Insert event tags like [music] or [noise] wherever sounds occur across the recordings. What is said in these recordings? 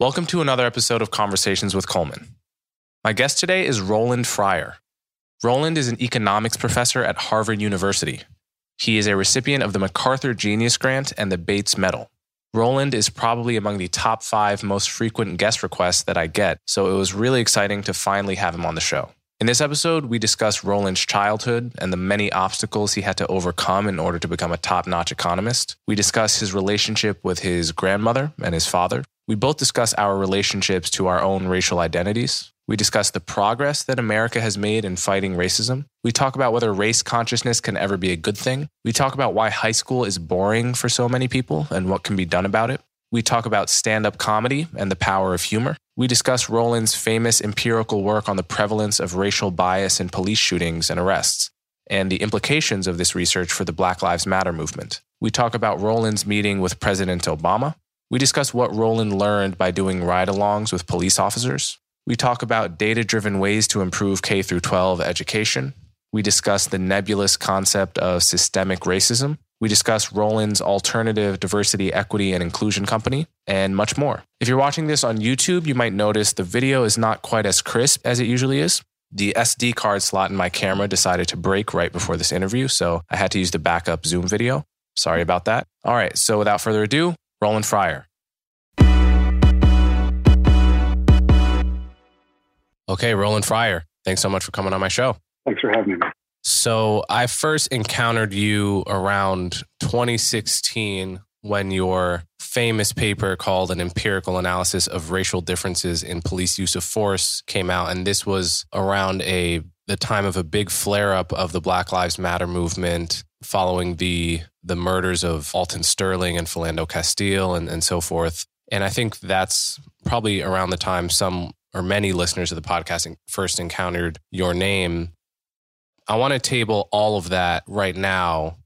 Welcome to another episode of Conversations with Coleman. My guest today is Roland Fryer. Roland is an economics professor at Harvard University. He is a recipient of the MacArthur Genius Grant and the Bates Medal. Roland is probably among the top five most frequent guest requests that I get, so it was really exciting to finally have him on the show. In this episode, we discuss Roland's childhood and the many obstacles he had to overcome in order to become a top notch economist. We discuss his relationship with his grandmother and his father. We both discuss our relationships to our own racial identities. We discuss the progress that America has made in fighting racism. We talk about whether race consciousness can ever be a good thing. We talk about why high school is boring for so many people and what can be done about it. We talk about stand up comedy and the power of humor. We discuss Roland's famous empirical work on the prevalence of racial bias in police shootings and arrests and the implications of this research for the Black Lives Matter movement. We talk about Roland's meeting with President Obama. We discuss what Roland learned by doing ride alongs with police officers. We talk about data driven ways to improve K 12 education. We discuss the nebulous concept of systemic racism we discuss Roland's alternative diversity, equity, and inclusion company, and much more. If you're watching this on YouTube, you might notice the video is not quite as crisp as it usually is. The SD card slot in my camera decided to break right before this interview, so I had to use the backup Zoom video. Sorry about that. All right, so without further ado, Roland Fryer. Okay, Roland Fryer, thanks so much for coming on my show. Thanks for having me. So I first encountered you around 2016 when your famous paper called An Empirical Analysis of Racial Differences in Police Use of Force came out. And this was around a the time of a big flare up of the Black Lives Matter movement following the the murders of Alton Sterling and Philando Castile and, and so forth. And I think that's probably around the time some or many listeners of the podcast first encountered your name. I want to table all of that right now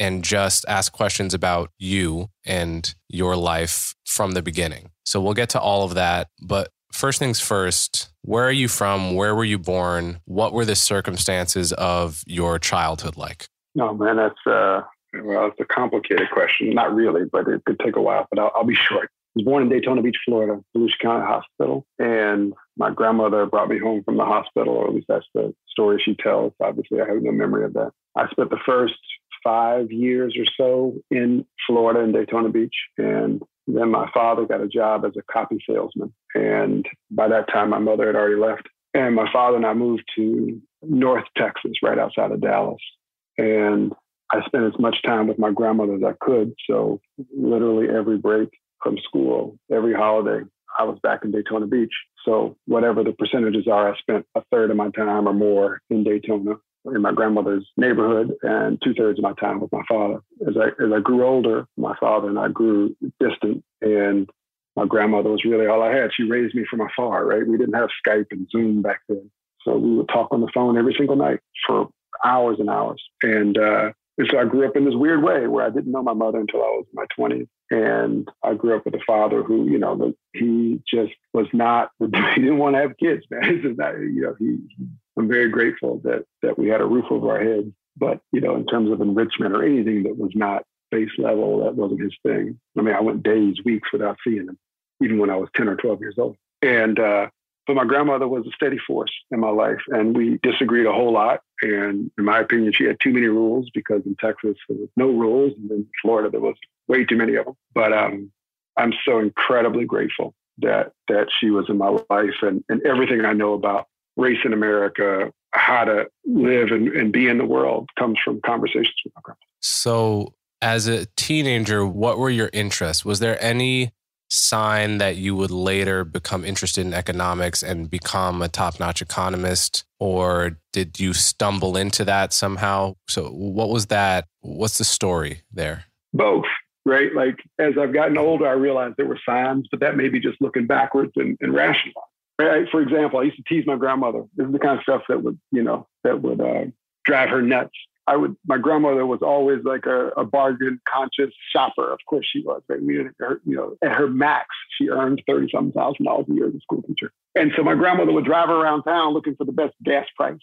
and just ask questions about you and your life from the beginning. So we'll get to all of that. But first things first, where are you from? Where were you born? What were the circumstances of your childhood like? No, man, that's uh, well, it's a complicated question. Not really, but it could take a while. But I'll, I'll be short was born in Daytona Beach, Florida, Volusia County Hospital. And my grandmother brought me home from the hospital, or at least that's the story she tells. Obviously, I have no memory of that. I spent the first five years or so in Florida in Daytona Beach. And then my father got a job as a copy salesman. And by that time, my mother had already left. And my father and I moved to North Texas, right outside of Dallas. And I spent as much time with my grandmother as I could. So literally every break, from school every holiday. I was back in Daytona Beach. So whatever the percentages are, I spent a third of my time or more in Daytona in my grandmother's neighborhood and two thirds of my time with my father. As I as I grew older, my father and I grew distant and my grandmother was really all I had. She raised me from afar, right? We didn't have Skype and Zoom back then. So we would talk on the phone every single night for hours and hours. And uh, and so I grew up in this weird way where I didn't know my mother until I was in my 20s. And I grew up with a father who, you know, he just was not, [laughs] he didn't want to have kids, man. [laughs] Not, you know, he, I'm very grateful that, that we had a roof over our heads. But, you know, in terms of enrichment or anything that was not base level, that wasn't his thing. I mean, I went days, weeks without seeing him, even when I was 10 or 12 years old. And, uh, but my grandmother was a steady force in my life, and we disagreed a whole lot. And in my opinion, she had too many rules because in Texas there was no rules, and in Florida there was way too many of them. But um, I'm so incredibly grateful that that she was in my life, and, and everything I know about race in America, how to live and, and be in the world, comes from conversations with my grandmother. So, as a teenager, what were your interests? Was there any sign that you would later become interested in economics and become a top notch economist? Or did you stumble into that somehow? So, what was that? What's the story there? Both. right? Like as I've gotten older, I realized there were signs, but that may be just looking backwards and, and rationalizing. Right? For example, I used to tease my grandmother. This is the kind of stuff that would, you know, that would uh, drive her nuts. I would. My grandmother was always like a, a bargain conscious shopper. Of course, she was. Right? Her, you know, at her max, she earned thirty something thousand dollars a year as a school teacher. And so my grandmother would drive around town looking for the best gas price.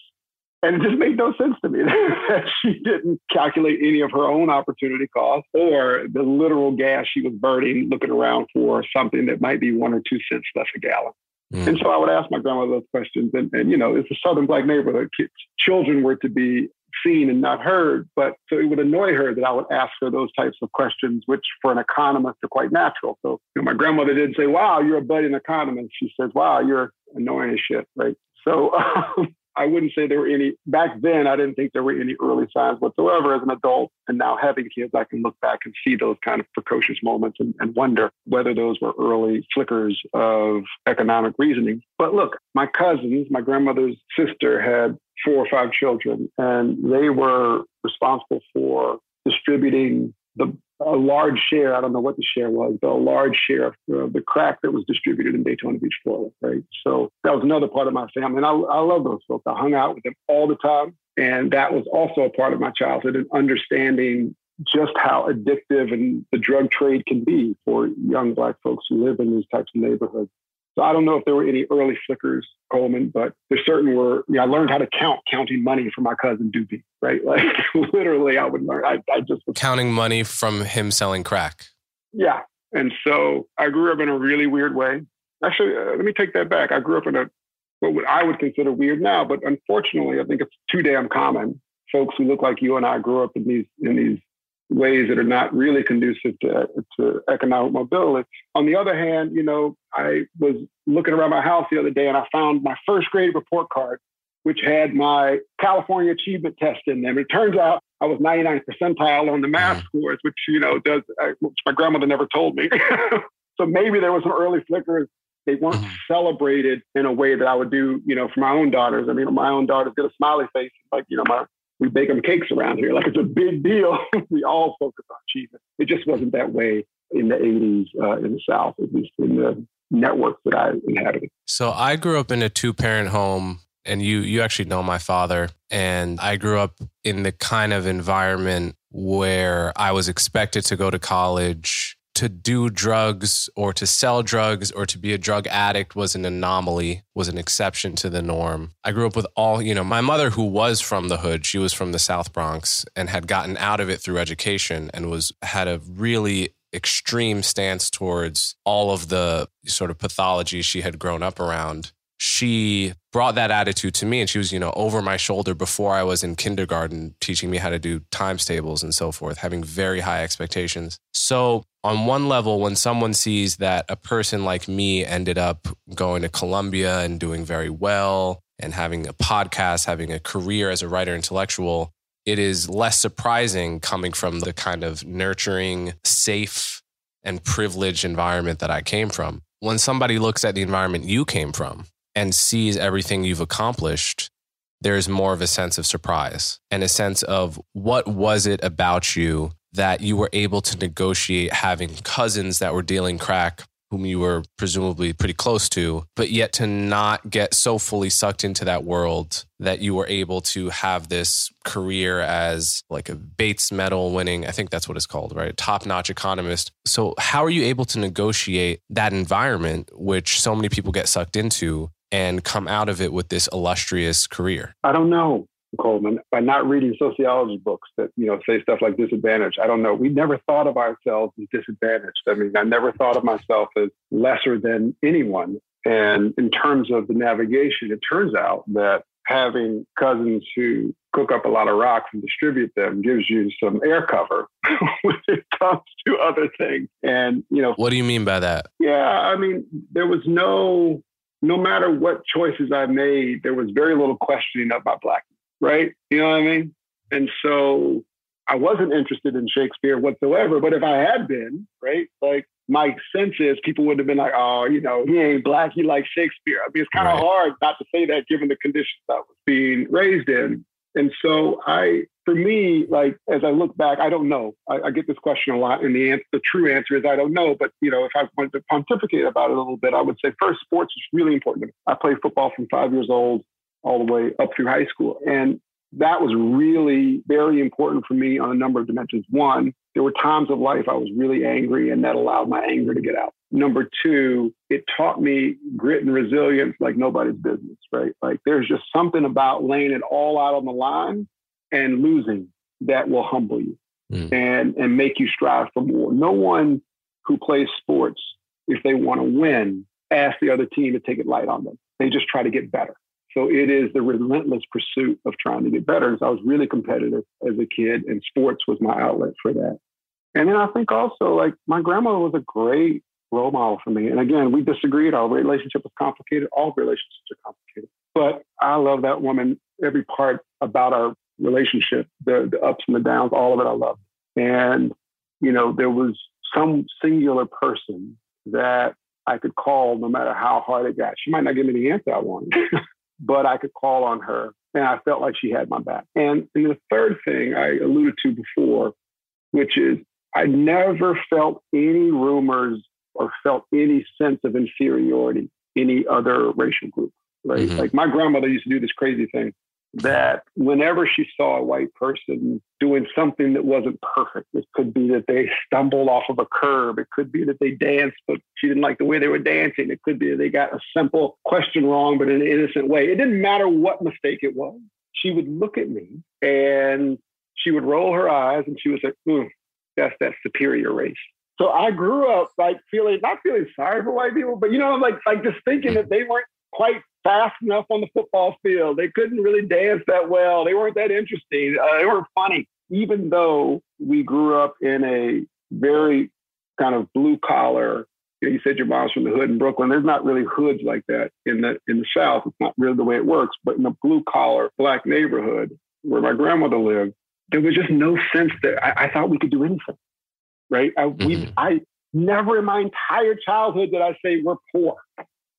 And it just made no sense to me [laughs] that she didn't calculate any of her own opportunity costs or the literal gas she was burning looking around for something that might be one or two cents less a gallon. Mm. And so I would ask my grandmother those questions. And, and, you know, it's a Southern Black neighborhood. Children were to be seen and not heard. But so it would annoy her that I would ask her those types of questions, which for an economist are quite natural. So you know, my grandmother didn't say, wow, you're a budding economist. She says, wow, you're annoying as shit, right? So [laughs] um, I wouldn't say there were any back then. I didn't think there were any early signs whatsoever as an adult. And now having kids, I can look back and see those kind of precocious moments and, and wonder whether those were early flickers of economic reasoning. But look, my cousins, my grandmother's sister had four or five children, and they were responsible for distributing the a large share, I don't know what the share was, but a large share of uh, the crack that was distributed in Daytona Beach, Florida, right? So that was another part of my family. And I, I love those folks. I hung out with them all the time. And that was also a part of my childhood and understanding just how addictive and the drug trade can be for young Black folks who live in these types of neighborhoods. So I don't know if there were any early flickers, Coleman, but there certainly were. You know, I learned how to count counting money from my cousin Doopy, right? [laughs] Like literally, I would learn. I, I just was, counting money from him selling crack. Yeah, and so I grew up in a really weird way. Actually, uh, let me take that back. I grew up in a what I would consider weird now, but unfortunately, I think it's too damn common. Folks who look like you and I grew up in these in these ways that are not really conducive to, to economic mobility. On the other hand, you know, I was looking around my house the other day and I found my first grade report card, which had my California achievement test in them. It turns out I was 99 percentile on the math mm-hmm. scores, which, you know, does, uh, which my grandmother never told me. [laughs] so maybe there was some early flickers. They weren't mm-hmm. celebrated in a way that I would do, you know, for my own daughters. I mean, my own daughters get a smiley face, like, you know, my we bake them cakes around here. Like it's a big deal. [laughs] we all focus on achievement. It just wasn't that way in the 80s uh, in the South, at least in the networks that I inhabited. So I grew up in a two parent home and you you actually know my father and I grew up in the kind of environment where I was expected to go to college to do drugs or to sell drugs or to be a drug addict was an anomaly, was an exception to the norm. I grew up with all, you know, my mother, who was from the hood, she was from the South Bronx and had gotten out of it through education and was had a really extreme stance towards all of the sort of pathology she had grown up around she brought that attitude to me and she was you know over my shoulder before i was in kindergarten teaching me how to do times tables and so forth having very high expectations. So on one level when someone sees that a person like me ended up going to columbia and doing very well and having a podcast having a career as a writer intellectual it is less surprising coming from the kind of nurturing safe and privileged environment that i came from. When somebody looks at the environment you came from and sees everything you've accomplished, there's more of a sense of surprise and a sense of what was it about you that you were able to negotiate having cousins that were dealing crack whom you were presumably pretty close to, but yet to not get so fully sucked into that world that you were able to have this career as like a Bates medal winning, I think that's what it's called, right? Top notch economist. So, how are you able to negotiate that environment, which so many people get sucked into, and come out of it with this illustrious career? I don't know. Coleman, by not reading sociology books that you know say stuff like disadvantage. I don't know. We never thought of ourselves as disadvantaged. I mean, I never thought of myself as lesser than anyone. And in terms of the navigation, it turns out that having cousins who cook up a lot of rocks and distribute them gives you some air cover [laughs] when it comes to other things. And you know, what do you mean by that? Yeah, I mean, there was no no matter what choices I made, there was very little questioning of my blackness, right? You know what I mean? And so I wasn't interested in Shakespeare whatsoever. But if I had been, right, like my sense is people would have been like, oh, you know, he ain't black, he likes Shakespeare. I mean, it's kind of right. hard not to say that given the conditions I was being raised in. And so I for me, like as I look back, I don't know. I, I get this question a lot, and the answer, the true answer is I don't know. But you know, if I wanted to pontificate about it a little bit, I would say first, sports is really important. I played football from five years old all the way up through high school, and that was really very important for me on a number of dimensions. One, there were times of life I was really angry, and that allowed my anger to get out. Number two, it taught me grit and resilience like nobody's business, right? Like there's just something about laying it all out on the line and losing that will humble you mm. and, and make you strive for more. No one who plays sports, if they want to win, asks the other team to take it light on them. They just try to get better. So it is the relentless pursuit of trying to get better. And so I was really competitive as a kid, and sports was my outlet for that. And then I think also, like, my grandmother was a great role model for me. And again, we disagreed. Our relationship was complicated. All relationships are complicated. But I love that woman, every part about our relationship, the, the ups and the downs, all of it I loved. And, you know, there was some singular person that I could call no matter how hard it got. She might not give me the answer I wanted, [laughs] but I could call on her and I felt like she had my back. And, and the third thing I alluded to before, which is I never felt any rumors or felt any sense of inferiority any other racial group. Right. Mm-hmm. Like my grandmother used to do this crazy thing that whenever she saw a white person doing something that wasn't perfect, it could be that they stumbled off of a curb. It could be that they danced, but she didn't like the way they were dancing. It could be that they got a simple question wrong, but in an innocent way. It didn't matter what mistake it was. She would look at me and she would roll her eyes and she would say, mm, that's that superior race. So I grew up like feeling not feeling sorry for white people, but you know, like like just thinking that they weren't quite fast enough on the football field. They couldn't really dance that well. They weren't that interesting. Uh, they weren't funny. Even though we grew up in a very kind of blue collar, you, know, you said your mom's from the hood in Brooklyn. There's not really hoods like that in the in the South. It's not really the way it works. But in a blue collar black neighborhood where my grandmother lived, there was just no sense that I, I thought we could do anything. Right? I, mm-hmm. we, I never in my entire childhood did I say we're poor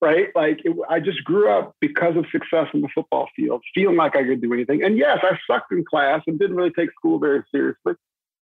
right? Like it, I just grew up because of success in the football field, feeling like I could do anything. And yes, I sucked in class and didn't really take school very seriously.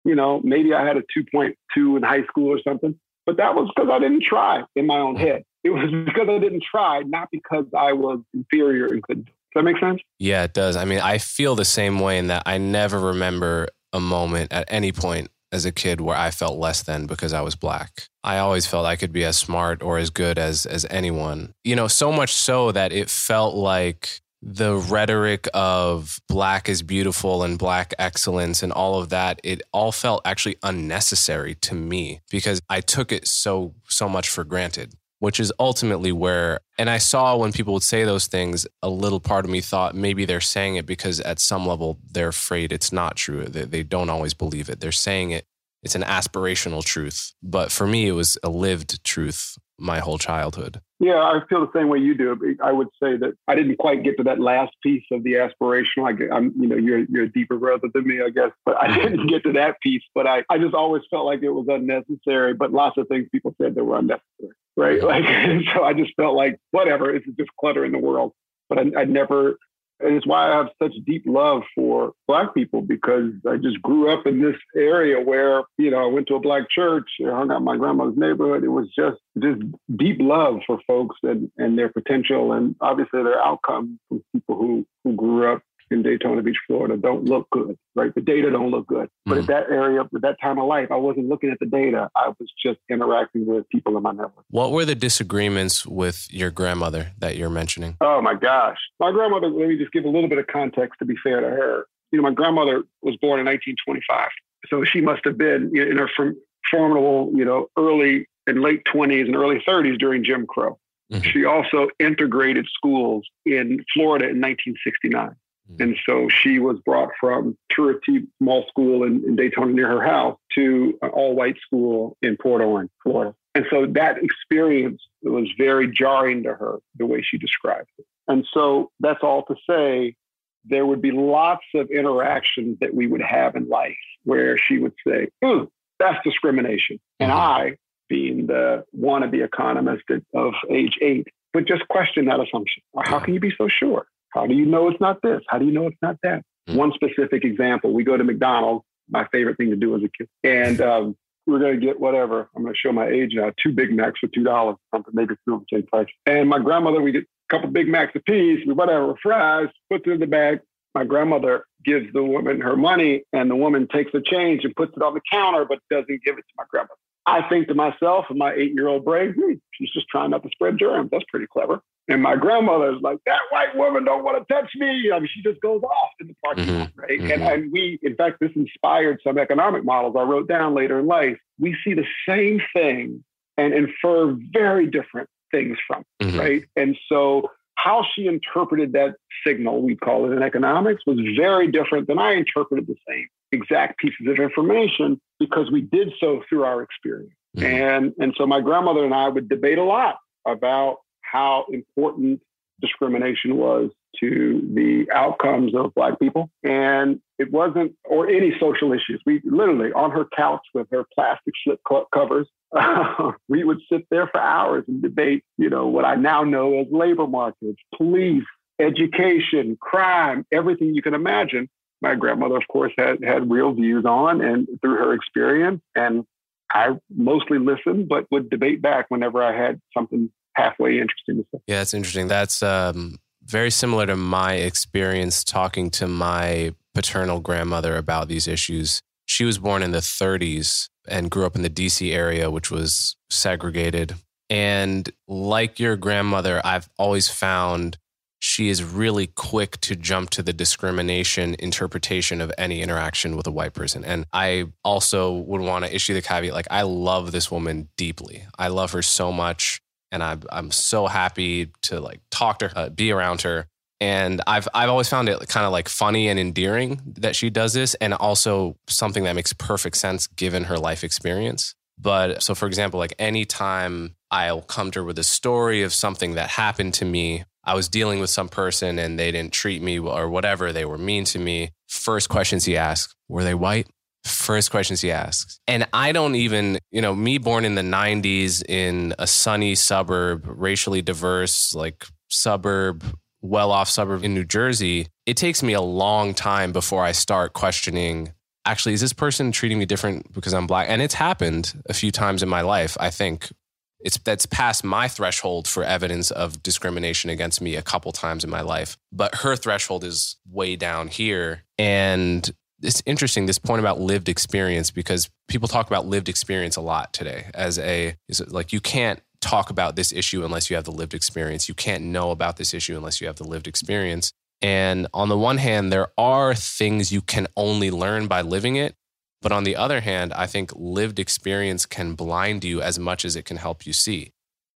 You know, maybe I had a 2.2 in high school or something, but that was because I didn't try in my own head. It was [laughs] because I didn't try, not because I was inferior and couldn't. Does that make sense? Yeah, it does. I mean, I feel the same way in that I never remember a moment at any point as a kid where I felt less than because I was black. I always felt I could be as smart or as good as as anyone. You know, so much so that it felt like the rhetoric of black is beautiful and black excellence and all of that it all felt actually unnecessary to me because I took it so so much for granted which is ultimately where and I saw when people would say those things a little part of me thought maybe they're saying it because at some level they're afraid it's not true. They, they don't always believe it. They're saying it it's an aspirational truth. But for me it was a lived truth my whole childhood. Yeah i feel the same way you do. I would say that i didn't quite get to that last piece of the aspirational. I, am you know you're, you're a deeper brother than me i guess but i [laughs] didn't get to that piece. But I, I just always felt like it was unnecessary. But lots of things people said that were unnecessary right? Like, [laughs] so I just felt like whatever, it's just clutter in the world. But I, I never, and it's why I have such deep love for Black people because I just grew up in this area where you know I went to a Black church, I hung out in my grandmother's neighborhood. It was just just deep love for folks and and their potential and obviously their outcome from people who who grew up in Daytona Beach, Florida, don't look good, right? The data don't look good. But mm. at that area, at that time of life, I wasn't looking at the data. I was just interacting with people in my network. What were the disagreements with your grandmother that you're mentioning? Oh my gosh. My grandmother, let me just give a little bit of context to be fair to her. You know, my grandmother was born in 1925. So she must have been in her formidable, you know, early and late 20s and early 30s during Jim Crow. Mm-hmm. She also integrated schools in Florida in 1969. Mm-hmm. And so she was brought from Turie T. Small School in, in Daytona near her house to an all white school in Port Orange, Florida. And so that experience was very jarring to her, the way she described it. And so that's all to say there would be lots of interactions that we would have in life where she would say, Ooh, that's discrimination. And mm-hmm. I, being the wannabe economist of age eight, would just question that assumption. How can you be so sure? How do you know it's not this? How do you know it's not that? Mm-hmm. One specific example: we go to McDonald's. My favorite thing to do as a kid, and um, we're going to get whatever. I'm going to show my age now. Two Big Macs for two dollars, something maybe two of the same price. And my grandmother, we get a couple Big Macs a piece, whatever, fries, puts it in the bag. My grandmother gives the woman her money, and the woman takes the change and puts it on the counter, but doesn't give it to my grandmother. I think to myself, and my eight-year-old brain, hmm, she's just trying not to spread germs. That's pretty clever. And my grandmother's like, that white woman don't want to touch me. I mean, she just goes off in the parking mm-hmm. lot, right? Mm-hmm. And, and we, in fact, this inspired some economic models I wrote down later in life. We see the same thing and infer very different things from, mm-hmm. right? And so how she interpreted that signal, we call it in economics, was very different than I interpreted the same exact pieces of information because we did so through our experience. Mm-hmm. And, and so my grandmother and I would debate a lot about how important discrimination was to the outcomes of Black people. And it wasn't, or any social issues. We literally, on her couch with her plastic slip covers, uh, [laughs] we would sit there for hours and debate, you know, what I now know as labor markets, police, education, crime, everything you can imagine. My grandmother, of course, had, had real views on and through her experience. And I mostly listened, but would debate back whenever I had something halfway interesting. To say. Yeah, that's interesting. That's um, very similar to my experience talking to my paternal grandmother about these issues. She was born in the 30s and grew up in the DC area, which was segregated. And like your grandmother, I've always found she is really quick to jump to the discrimination interpretation of any interaction with a white person. And I also would want to issue the caveat like, I love this woman deeply. I love her so much and I'm I'm so happy to like talk to her, uh, be around her. And I've I've always found it kind of like funny and endearing that she does this, and also something that makes perfect sense given her life experience. But so, for example, like anytime I'll come to her with a story of something that happened to me, I was dealing with some person and they didn't treat me or whatever, they were mean to me. First questions he asks, were they white? First questions he asks. And I don't even, you know, me born in the 90s in a sunny suburb, racially diverse, like suburb, well off suburb in New Jersey, it takes me a long time before I start questioning actually, is this person treating me different because I'm black? And it's happened a few times in my life, I think. It's that's past my threshold for evidence of discrimination against me a couple times in my life. But her threshold is way down here. And it's interesting this point about lived experience because people talk about lived experience a lot today as a is like you can't talk about this issue unless you have the lived experience you can't know about this issue unless you have the lived experience and on the one hand there are things you can only learn by living it but on the other hand i think lived experience can blind you as much as it can help you see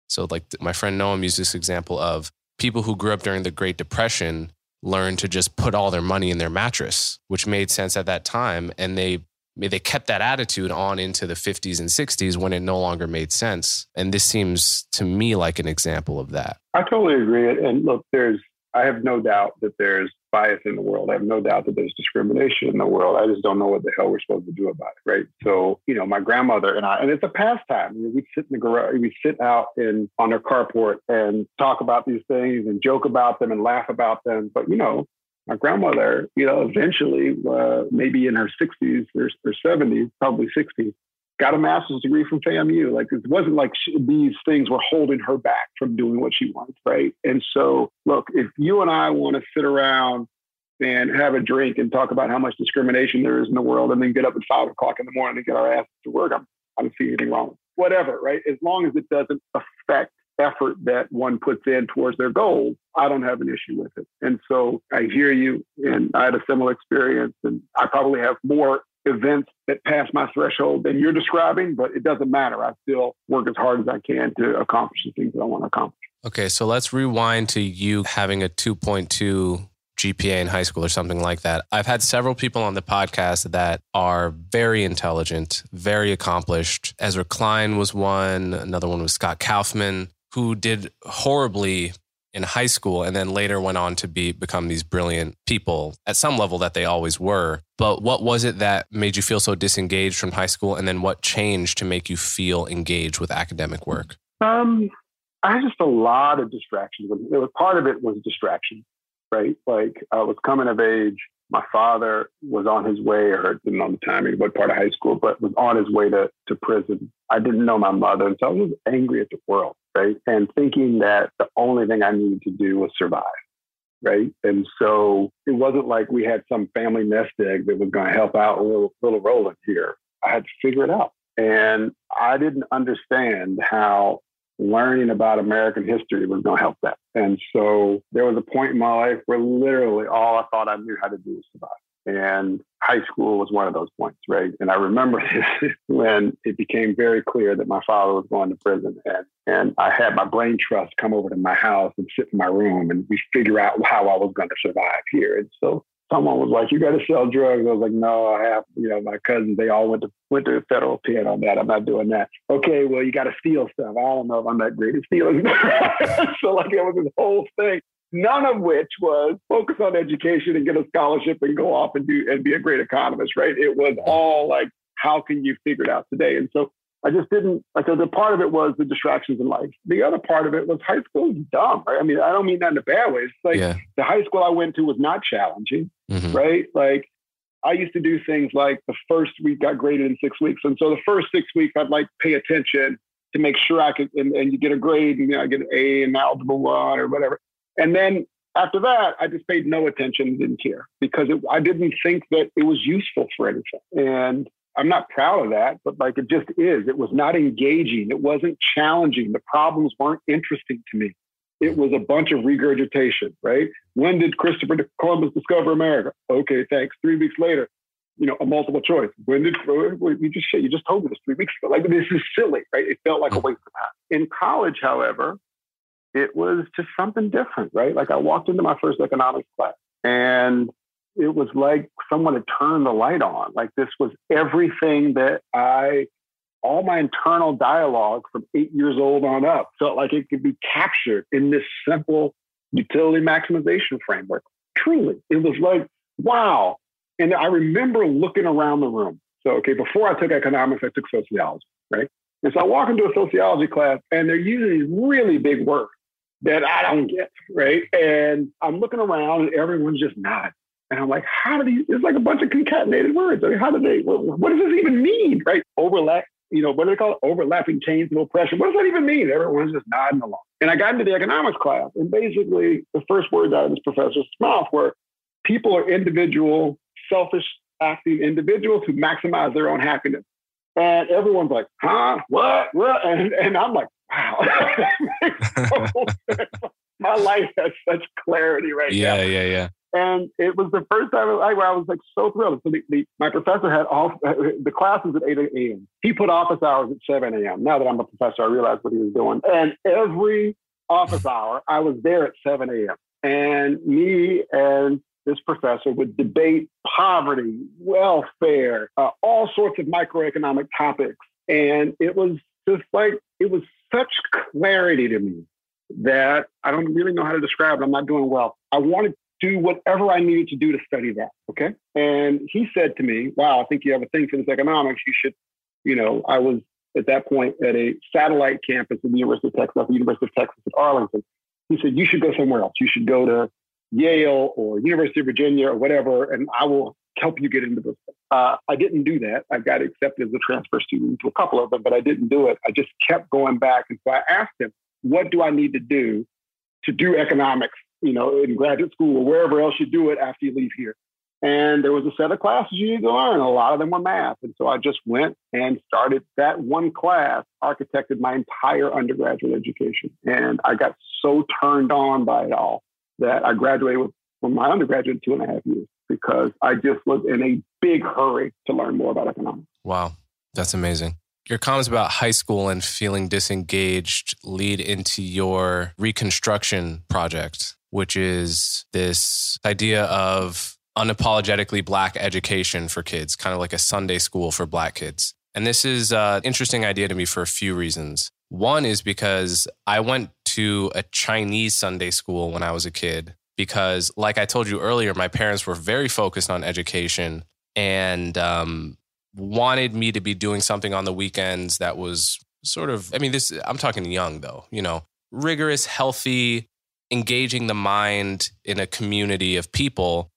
so like my friend noam used this example of people who grew up during the great depression learned to just put all their money in their mattress, which made sense at that time. And they they kept that attitude on into the 50s and 60s when it no longer made sense. And this seems to me like an example of that. I totally agree. And look, there's I have no doubt that there's bias in the world. I have no doubt that there's discrimination in the world. I just don't know what the hell we're supposed to do about it, right? So, you know, my grandmother and I, and it's a pastime. we sit in the garage, we sit out in on their carport and talk about these things and joke about them and laugh about them. But you know, my grandmother, you know, eventually, uh, maybe in her 60s or, or 70s, probably 60s, got a master's degree from FAMU. Like it wasn't like she, these things were holding her back from doing what she wants, right? And so, look, if you and I want to sit around and have a drink and talk about how much discrimination there is in the world, and then get up at five o'clock in the morning and get our ass to work, I'm, I don't see anything wrong whatever, right? As long as it doesn't affect effort that one puts in towards their goals, I don't have an issue with it. And so I hear you, and I had a similar experience, and I probably have more events that pass my threshold than you're describing, but it doesn't matter. I still work as hard as I can to accomplish the things that I want to accomplish. Okay, so let's rewind to you having a 2.2 GPA in high school or something like that. I've had several people on the podcast that are very intelligent, very accomplished. Ezra Klein was one, another one was Scott Kaufman, who did horribly in high school and then later went on to be become these brilliant people at some level that they always were. But what was it that made you feel so disengaged from high school and then what changed to make you feel engaged with academic work? Um, I had just a lot of distractions. It was part of it was distraction, right? Like I was coming of age, my father was on his way, or didn't know the timing, what part of high school, but was on his way to, to prison. I didn't know my mother. And so I was angry at the world, right? And thinking that the only thing I needed to do was survive, right? And so it wasn't like we had some family nest egg that was going to help out a little, little Roland here. I had to figure it out. And I didn't understand how learning about American history was going to help that. And so there was a point in my life where literally all I thought I knew how to do was survive. And high school was one of those points, right? And I remember [laughs] when it became very clear that my father was going to prison. And, and I had my brain trust come over to my house and sit in my room and we figure out how I was going to survive here. And so someone was like, "You got to sell drugs." I was like, "No, I have." You know, my cousins they all went to went to federal pen on that. I'm not doing that. Okay, well, you got to steal stuff. I don't know if I'm that great at stealing. [laughs] so like it was this whole thing. None of which was focus on education and get a scholarship and go off and do and be a great economist, right? It was all like, how can you figure it out today? And so I just didn't. Like, so the part of it was the distractions in life. The other part of it was high school is dumb. Right? I mean, I don't mean that in a bad way. It's like yeah. the high school I went to was not challenging, mm-hmm. right? Like I used to do things like the first week got graded in six weeks, and so the first six weeks I'd like pay attention to make sure I could, and, and you get a grade, and you know, I get an A in algebra one or whatever, and then after that, I just paid no attention, didn't care because it, I didn't think that it was useful for anything, and I'm not proud of that, but like it just is. It was not engaging. It wasn't challenging. The problems weren't interesting to me. It was a bunch of regurgitation, right? When did Christopher Columbus discover America? Okay, thanks. Three weeks later, you know, a multiple choice. When did you just you just told me this three weeks ago? Like this is silly, right? It felt like a waste of time. In college, however, it was just something different, right? Like I walked into my first economics class and it was like someone had turned the light on. Like this was everything that I, all my internal dialogue from eight years old on up felt like it could be captured in this simple utility maximization framework. Truly, it was like, wow. And I remember looking around the room. So, okay, before I took economics, I took sociology, right? And so I walk into a sociology class and they're using these really big words that I don't get, right? And I'm looking around and everyone's just nodding. And I'm like, how do these, it's like a bunch of concatenated words. I mean, how do they, what, what does this even mean, right? Overlap, you know, what do they call it? Overlapping chains of oppression. What does that even mean? Everyone's just nodding along. And I got into the economics class, and basically the first words out of this professor's mouth were people are individual, selfish acting individuals who maximize their own happiness. And everyone's like, huh? What? What? [laughs] And, and I'm like, wow. [laughs] My life has such clarity right yeah, now. Yeah, yeah, yeah. And it was the first time I, where I was like so thrilled. So the, the, my professor had all the classes at 8 a.m. He put office hours at 7 a.m. Now that I'm a professor, I realize what he was doing. And every office hour, I was there at 7 a.m. And me and this professor would debate poverty, welfare, uh, all sorts of microeconomic topics. And it was just like, it was such clarity to me that I don't really know how to describe it. I'm not doing well. I wanted to do whatever I needed to do to study that. Okay. And he said to me, Wow, I think you have a thing for this economics. You should, you know, I was at that point at a satellite campus at the University of Texas, the University of Texas at Arlington. He said, You should go somewhere else. You should go to Yale or University of Virginia or whatever, and I will help you get into this. Uh, I didn't do that. I got accepted as a transfer student to a couple of them, but I didn't do it. I just kept going back. And so I asked him, What do I need to do to do economics you know, in graduate school or wherever else you do it after you leave here. And there was a set of classes you need to learn. A lot of them were math. And so I just went and started that one class, architected my entire undergraduate education. And I got so turned on by it all that I graduated from my undergraduate two and a half years because I just was in a big hurry to learn more about economics. Wow. That's amazing. Your comments about high school and feeling disengaged lead into your reconstruction project which is this idea of unapologetically black education for kids, kind of like a Sunday school for black kids. And this is uh, an interesting idea to me for a few reasons. One is because I went to a Chinese Sunday school when I was a kid, because, like I told you earlier, my parents were very focused on education and um, wanted me to be doing something on the weekends that was sort of, I mean, this, I'm talking young though, you know, rigorous, healthy, engaging the mind in a community of people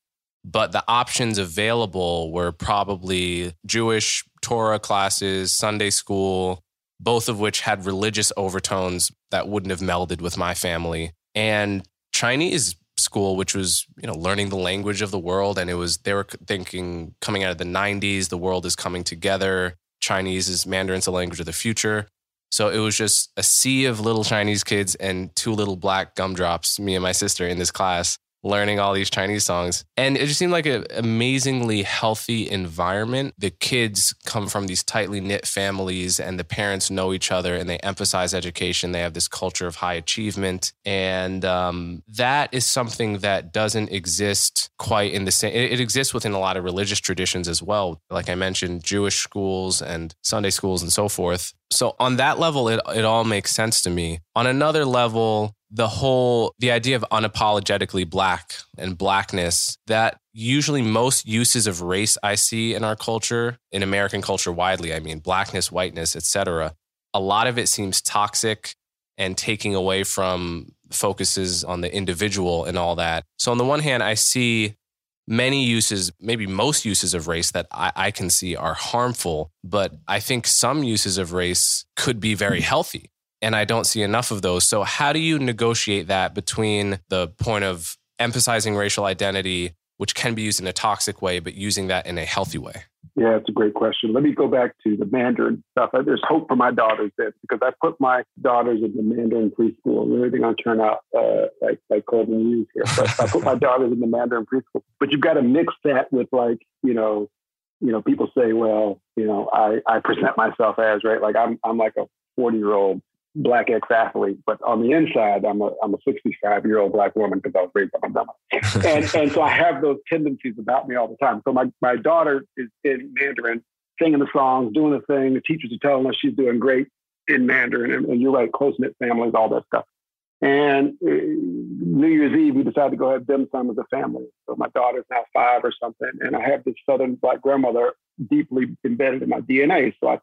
but the options available were probably Jewish Torah classes, Sunday school, both of which had religious overtones that wouldn't have melded with my family, and Chinese school which was you know learning the language of the world. And it was they were thinking coming out of the 90s the world is coming together. Chinese is mandarin's the language of the future. So it was just a sea of little chinese kids and two little black gumdrops me and my sister in this class learning all these Chinese songs. And it just seemed like an amazingly healthy environment. The kids come from these tightly knit families, and the parents know each other and they emphasize education. They have this culture of high achievement. And um, that is something that doesn't exist quite in the same, it, it exists within a lot of religious traditions as well. Like I mentioned, Jewish schools and Sunday schools and so forth. So on that level, it, it all makes sense to me. On another level, the whole the idea of unapologetically black and blackness that usually most uses of race i see in our culture in american culture widely i mean blackness whiteness etc a lot of it seems toxic and taking away from focuses on the individual and all that. So on the one hand i see many uses maybe most uses of race that I, I can see are harmful but i think some uses of race could be very healthy and I don't see enough of those. So, how do you negotiate that between the point of emphasizing racial identity, which can be used in a toxic way, but using that in a healthy way? Yeah, it's a great question. Let me go back to the Mandarin stuff. There's hope for my daughters there because I put my daughters in the Mandarin preschool and everything going to turn out uh, like like Coleman Hughes here. But I put my [laughs] daughters in the Mandarin preschool. But you've got to mix that with like you know, you know, people say, well, you know, I I present myself as right, like I'm I'm like a 40 year old black ex athlete, but on the inside, I'm a I'm a 65 year old black woman because I was raised by my mother, [laughs] and and so I have those tendencies about me all the time. So my my daughter is in Mandarin, singing the songs, doing the thing. The teachers are telling us she's doing great in Mandarin, and, and you're right, close knit families, all that stuff. And uh, New Year's Eve, we decided to go have dim sum as a family. So my daughter's now five or something, and I have this Southern black grandmother deeply embedded in my DNA. So I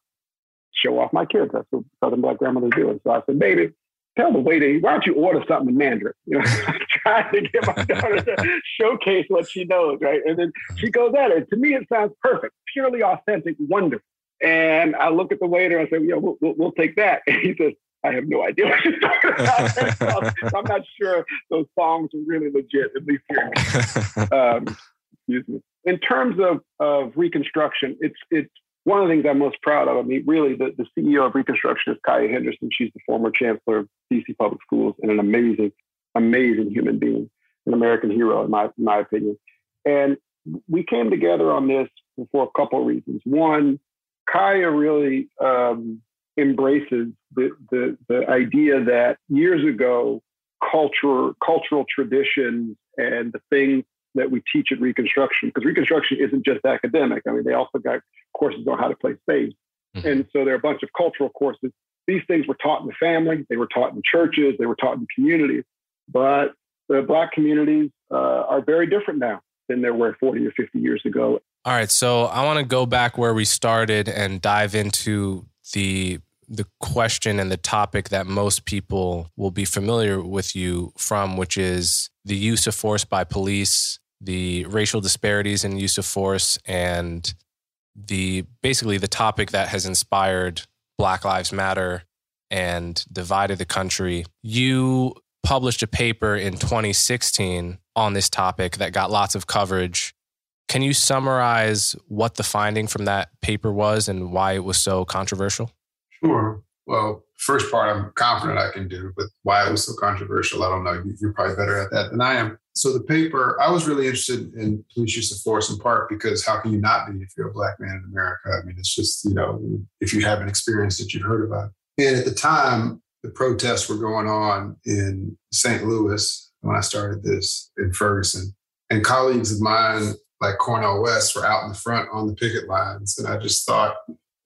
show off my kids. That's what Southern black grandmothers do. And so I said, baby, tell the waiter, why don't you order something in Mandarin? You know, [laughs] trying to get my daughter to [laughs] showcase what she knows, right? And then she goes at it. To me, it sounds perfect, purely authentic, wonderful. And I look at the waiter and I say, yeah, we'll, we'll, we'll take that. [laughs] And he says, I have no idea what you're talking about. I'm not sure those songs are really legit, at least here. Um, excuse me. In terms of, of Reconstruction, it's it's one of the things I'm most proud of, I mean, really, the, the CEO of Reconstruction is Kaya Henderson. She's the former chancellor of DC Public Schools and an amazing, amazing human being, an American hero, in my, in my opinion. And we came together on this for a couple of reasons. One, Kaya really um, embraces the, the, the idea that years ago, culture, cultural traditions and the things that we teach at Reconstruction, because Reconstruction isn't just academic. I mean, they also got courses on how to play spades. Mm-hmm. And so there are a bunch of cultural courses. These things were taught in the family, they were taught in churches, they were taught in communities. But the Black communities uh, are very different now than they were 40 or 50 years ago. All right. So I want to go back where we started and dive into the the question and the topic that most people will be familiar with you from, which is the use of force by police, the racial disparities in use of force, and the basically the topic that has inspired Black Lives Matter and divided the country. You published a paper in 2016 on this topic that got lots of coverage. Can you summarize what the finding from that paper was and why it was so controversial? Sure. Well, first part I'm confident I can do, but why it was so controversial, I don't know. You're probably better at that than I am. So the paper, I was really interested in police use of force in part because how can you not be if you're a black man in America? I mean, it's just, you know, if you haven't experienced it, you've heard about. And at the time, the protests were going on in St. Louis when I started this in Ferguson. And colleagues of mine, like Cornel West, were out in the front on the picket lines. And I just thought,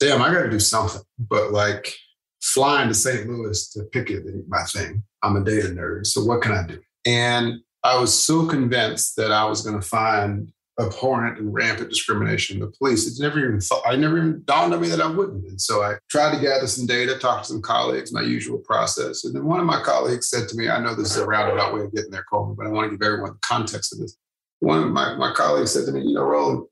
damn, I got to do something. But like flying to St. Louis to pick picket my thing. I'm a data nerd. So what can I do? And I was so convinced that I was going to find abhorrent and rampant discrimination in the police. It's never even thought, I never even dawned on me that I wouldn't. And so I tried to gather some data, talk to some colleagues, my usual process. And then one of my colleagues said to me, I know this is a roundabout way of getting there, Coleman, but I want to give everyone the context of this. one of my, my colleagues said to me, you know, Roland,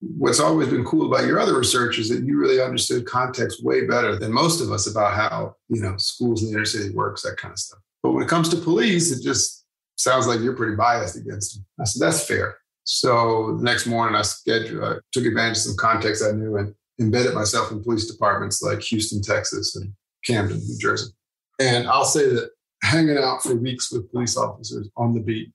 what's always been cool about your other research is that you really understood context way better than most of us about how, you know, schools in the inner city works, that kind of stuff. But when it comes to police, it just sounds like you're pretty biased against them. I said, that's fair. So the next morning I scheduled, uh, I took advantage of some context I knew and embedded myself in police departments like Houston, Texas and Camden, New Jersey. And I'll say that hanging out for weeks with police officers on the beat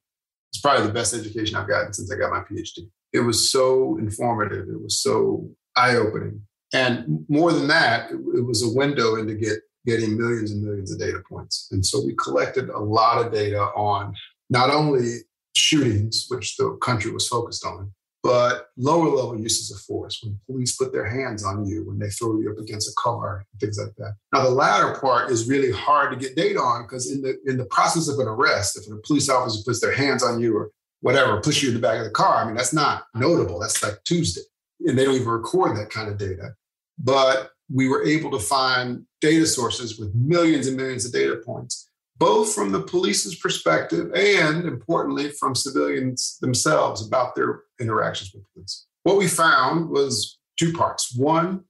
is probably the best education I've gotten since I got my PhD. It was so informative. It was so eye opening. And more than that, it, was a window into get, getting millions and millions of data points. And so we collected a lot of data on not only shootings, which the country was focused on, but lower level uses of force when police put their hands on you when they throw you up against a car things like that now the latter part is really hard to get data on because in the in the process of an arrest if a police officer puts their hands on you or whatever push you in the back of the car i mean that's not notable that's like tuesday and they don't even record that kind of data but we were able to find data sources with millions and millions of data points both from the police's perspective and importantly from civilians themselves about their interactions with police. What we found was two parts. One,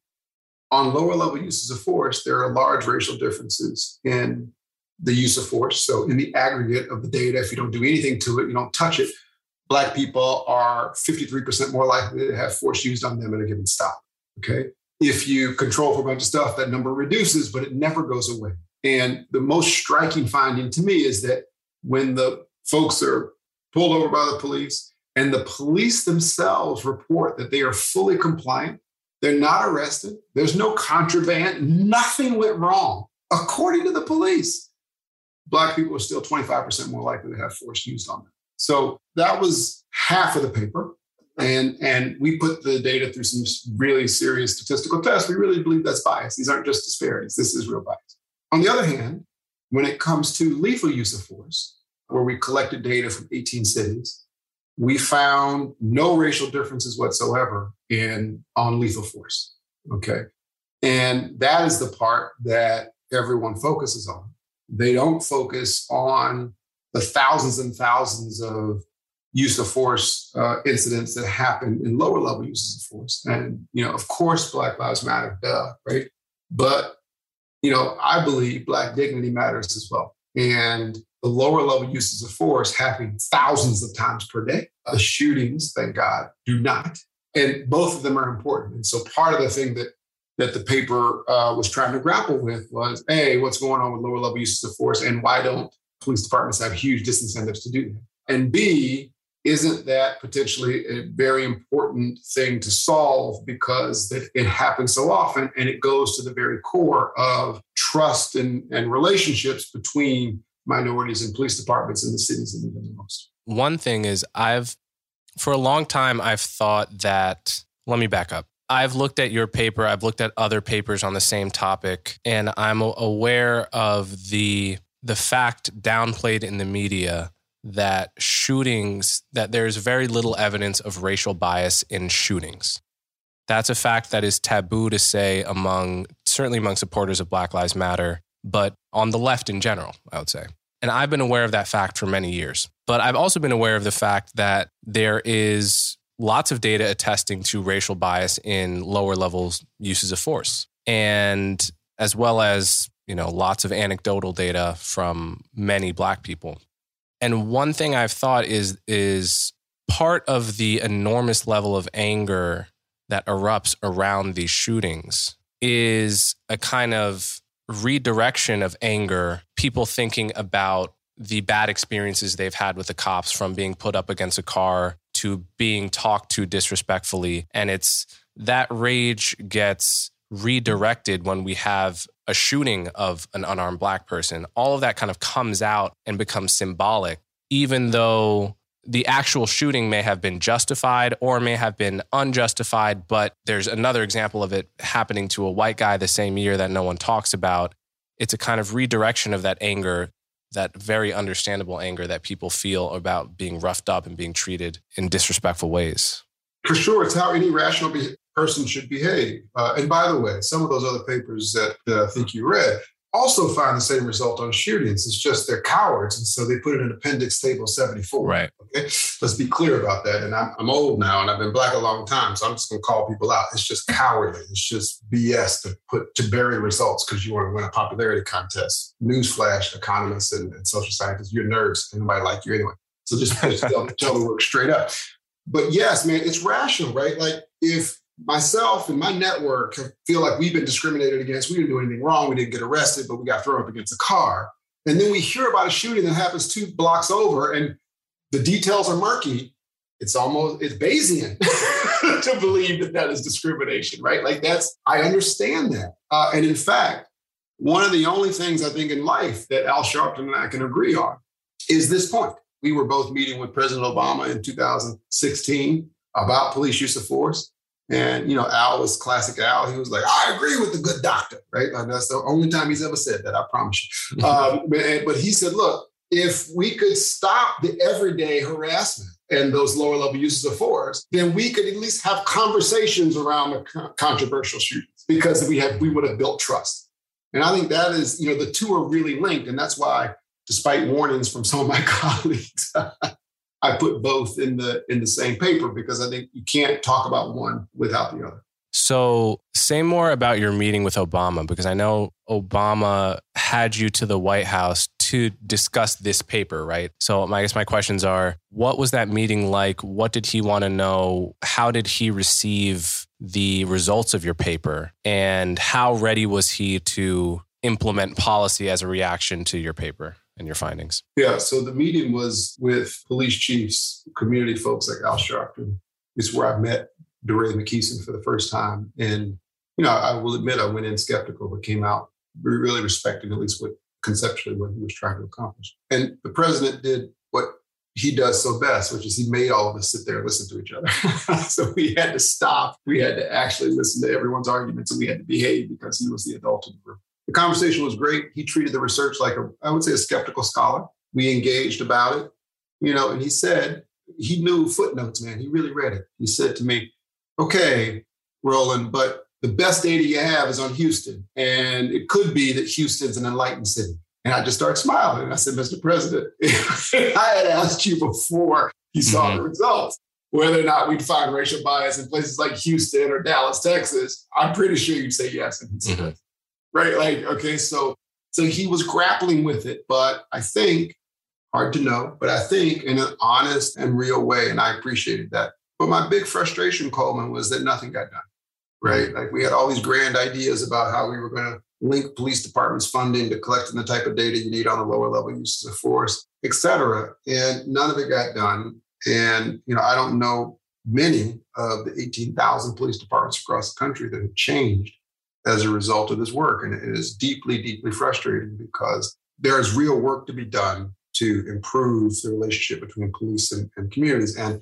on lower level uses of force, there are large racial differences in the use of force. So, in the aggregate of the data, if you don't do anything to it, you don't touch it, Black people are 53% more likely to have force used on them at a given stop. Okay. If you control for a bunch of stuff, that number reduces, but it never goes away. And the most striking finding to me is that when the folks are pulled over by the police and the police themselves report that they are fully compliant, they're not arrested, there's no contraband, nothing went wrong, according to the police. Black people are still 25% more likely to have force used on them. So that was half of the paper. And, and we put the data through some really serious statistical tests. We really believe that's bias. These aren't just disparities. This is real bias. On the other hand, when it comes to lethal use of force, where we collected data from 18 cities, we found no racial differences whatsoever in on lethal force. Okay. And that is the part that everyone focuses on. They don't focus on the thousands and thousands of use of force uh, incidents that happen in lower level uses of force. And, you know, of course, Black Lives Matter, duh, right? But you know, I believe Black dignity matters as well. And the lower level uses of force happen thousands of times per day. The shootings, thank God, do not. And both of them are important. And so part of the thing that that the paper uh, was trying to grapple with was, A, what's going on with lower level uses of force and why don't police departments have huge disincentives to do that? And B, isn't that potentially a very important thing to solve because it happens so often and it goes to the very core of trust and, and relationships between minorities and police departments in the cities that need them the most one thing is i've for a long time i've thought that let me back up I've looked at your paper, I've looked at other papers on the same topic, and I'm aware of the the fact downplayed in the media that shootings that there's very little evidence of racial bias in shootings. That's a fact that is taboo to say among certainly among supporters of Black Lives Matter, but on the left in general, I would say. And I've been aware of that fact for many years. But I've also been aware of the fact that there is lots of data attesting to racial bias in lower levels uses of force. And as well as, you know, lots of anecdotal data from many black people. And one thing I've thought is is part of the enormous level of anger that erupts around these shootings is a kind of redirection of anger, people thinking about the bad experiences they've had with the cops from being put up against a car to being talked to disrespectfully. And it's that rage gets redirected when we have a shooting of an unarmed black person, all of that kind of comes out and becomes symbolic, even though the actual shooting may have been justified or may have been unjustified. But there's another example of it happening to a white guy the same year that no one talks about. It's a kind of redirection of that anger, that very understandable anger that people feel about being roughed up and being treated in disrespectful ways. For sure, it's how any rational be- person should behave. Uh, and by the way, some of those other papers that, that I think you read, also find the same result on shootings. It's just they're cowards. And so they put it in appendix table 74. Right. Okay. Let's be clear about that. And I'm, I'm old now and I've been black a long time. So I'm just going to call people out. It's just cowardly. It's just BS to put to bury results because you want to win a popularity contest. Newsflash, economists and, and social scientists, you're nerds. Nobody like you anyway. So just, just tell, tell the work straight up. But yes, man, it's rational, right? Like if myself and my network feel like we've been discriminated against. We didn't do anything wrong. We didn't get arrested, but we got thrown up against a car. And then we hear about a shooting that happens two blocks over and the details are murky. It's almost, it's Bayesian [laughs] to believe that that is discrimination, right? Like that's, I understand that. Uh, and in fact, one of the only things I think in life that Al Sharpton and I can agree on is this point. We were both meeting with President Obama in 2016 about police use of force. And you know, Al was classic Al. He was like, "I agree with the good doctor," right? And that's the only time he's ever said that. I promise you. [laughs] um, but he said, "Look, if we could stop the everyday harassment and those lower level uses of force, then we could at least have conversations around the controversial shootings because we have we would have built trust." And I think that is, you know, the two are really linked, and that's why, despite warnings from some of my [laughs] colleagues, I put both in the in the same paper because I think you can't talk about one without the other. So, say more about your meeting with Obama because I know Obama had you to the White House to discuss this paper, right? So, I guess my questions are what was that meeting like? What did he want to know? How did he receive the results of your paper? And how ready was he to implement policy as a reaction to your paper? And your findings? Yeah, so the meeting was with police chiefs, community folks like Al Sharpton. It's where I met DeRay Mckesson for the first time. And, you know, I will admit I went in skeptical, but came out really respecting at least what conceptually what he was trying to accomplish. And the president did what he does so best, which is he made all of us sit there and listen to each other. [laughs] so we had to stop. We had to actually listen to everyone's arguments and we had to behave because he was the adult in the room. The conversation was great. He treated the research like a, I would say, a skeptical scholar. We engaged about it, you know, and he said he knew footnotes, man. He really read it. He said to me, okay, Roland, but the best data you have is on Houston. And it could be that Houston's an enlightened city. And I just started smiling. And I said, Mr. President, [laughs] I had asked you before you saw mm-hmm. the results whether or not we'd find racial bias in places like Houston or Dallas, Texas. I'm pretty sure you'd say yes. And he said, mm-hmm right? Like, okay, so so he was grappling with it, but I think hard to know, but I think in an honest and real way, and I appreciated that. But my big frustration, Coleman, was that nothing got done. Right, like we had all these grand ideas about how we were going to link police departments' funding to collecting the type of data you need on the lower level uses of force, et cetera, and none of it got done. And you know, I don't know many of the 18,000 police departments across the country that have changed as a result of this work. And it is deeply, deeply frustrating because there is real work to be done to improve the relationship between police and, and communities. And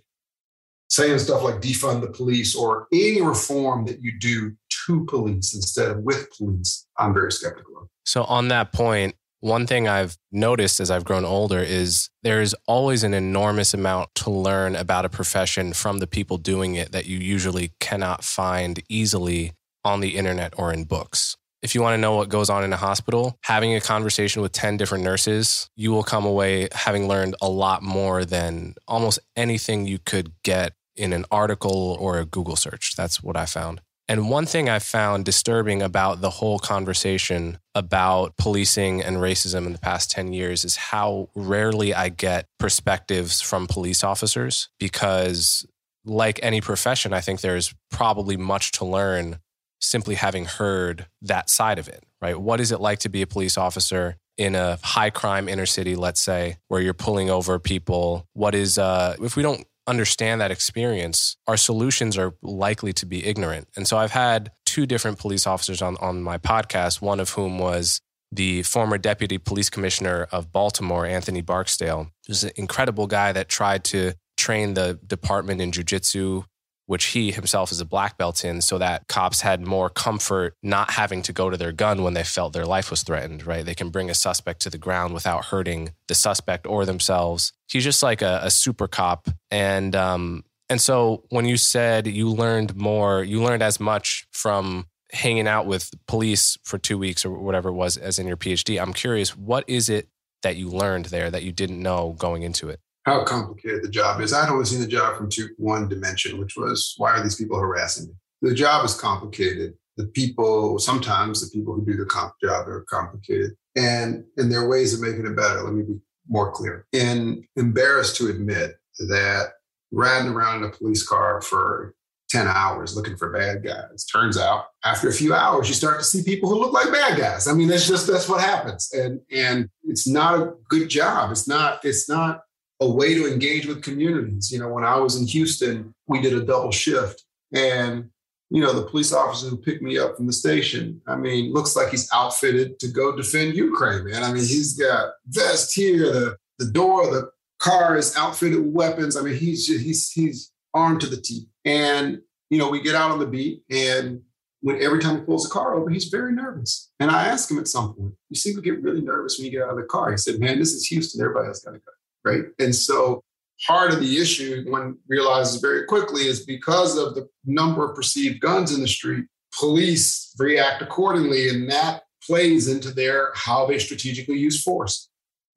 saying stuff like defund the police or any reform that you do to police instead of with police, I'm very skeptical of. So, on that point, one thing I've noticed as I've grown older is there's always an enormous amount to learn about a profession from the people doing it that you usually cannot find easily on the internet or in books. If you want to know what goes on in a hospital, having a conversation with 10 different nurses, you will come away having learned a lot more than almost anything you could get in an article or a Google search. That's what I found. And one thing I found disturbing about the whole conversation about policing and racism in the past 10 years is how rarely I get perspectives from police officers because, like any profession, I think there's probably much to learn simply having heard that side of it, right? What is it like to be a police officer in a high crime inner city, let's say, where you're pulling over people? What is, uh, if we don't understand that experience, our solutions are likely to be ignorant. And so I've had two different police officers on, on my podcast, one of whom was the former deputy police commissioner of Baltimore, Anthony Barksdale, who's an incredible guy that tried to train the department in jujitsu which he himself is a black belt in, so that cops had more comfort not having to go to their gun when they felt their life was threatened, right? They can bring a suspect to the ground without hurting the suspect or themselves. He's just like a, a super cop. And, um, and so when you said you learned more, you learned as much from hanging out with police for two weeks or whatever it was as in your PhD. I'm curious, what is it that you learned there that you didn't know going into it? How complicated the job is. I'd only seen the job from two, one dimension, which was why are these people harassing me? The job is complicated. The people, sometimes the people who do the comp job are complicated. And, and there are ways of making it better. Let me be more clear. And embarrassed to admit that riding around in a police car for 10 hours looking for bad guys. Turns out after a few hours, you start to see people who look like bad guys. I mean, that's just that's what happens. And and it's not a good job. It's not, it's not a way to engage with communities. You know, when I was in Houston, we did a double shift. And, you know, the police officer who picked me up from the station, I mean, looks like he's outfitted to go defend Ukraine, man. I mean, he's got vest here, the the door, the car is outfitted with weapons. I mean, he's just, he's he's armed to the teeth. And, you know, we get out on the beat and when every time he pulls the car over, he's very nervous. And I ask him at some point, you seem to get really nervous when you get out of the car. He said, man, this is Houston. Everybody else got a go. Right. And so part of the issue one realizes very quickly is because of the number of perceived guns in the street, police react accordingly. And that plays into their how they strategically use force.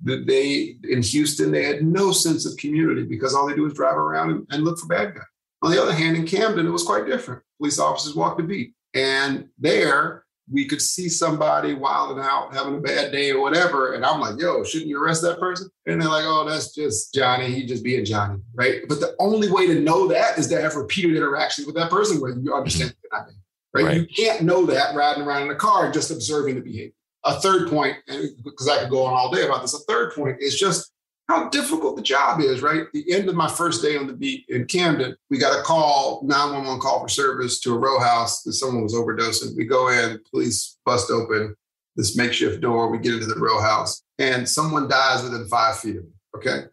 That they in Houston, they had no sense of community because all they do is drive around and, and look for bad guys. On the other hand, in Camden, it was quite different. Police officers walked the beat. And there, we could see somebody wilding out, having a bad day or whatever. And I'm like, yo, shouldn't you arrest that person? And they're like, oh, that's just Johnny. He just being Johnny, right? But the only way to know that is to have repeated interactions with that person where you understand mm-hmm. right? right? You can't know that riding around in a car and just observing the behavior. A third point, because I could go on all day about this, a third point is just how difficult the job is, right? The end of my first day on the beat in Camden, we got a call, 911 call for service to a row house that someone was overdosing. We go in, police bust open this makeshift door. We get into the row house, and someone dies within five feet of me. Okay.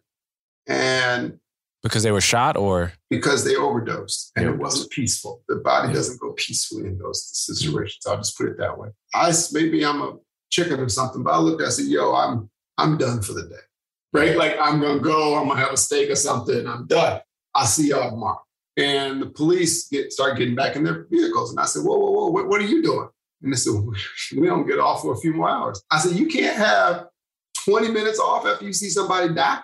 And because they were shot or because they overdosed and it wasn't peaceful. The body yeah. doesn't go peacefully in those situations. I'll just put it that way. I maybe I'm a chicken or something, but I looked, I said, yo, I'm I'm done for the day right? Like I'm gonna go, I'm gonna have a steak or something, I'm done. I'll see y'all tomorrow. And the police get start getting back in their vehicles. And I said, whoa, whoa, whoa, what, what are you doing? And they said, [laughs] we don't get off for a few more hours. I said, you can't have 20 minutes off after you see somebody die.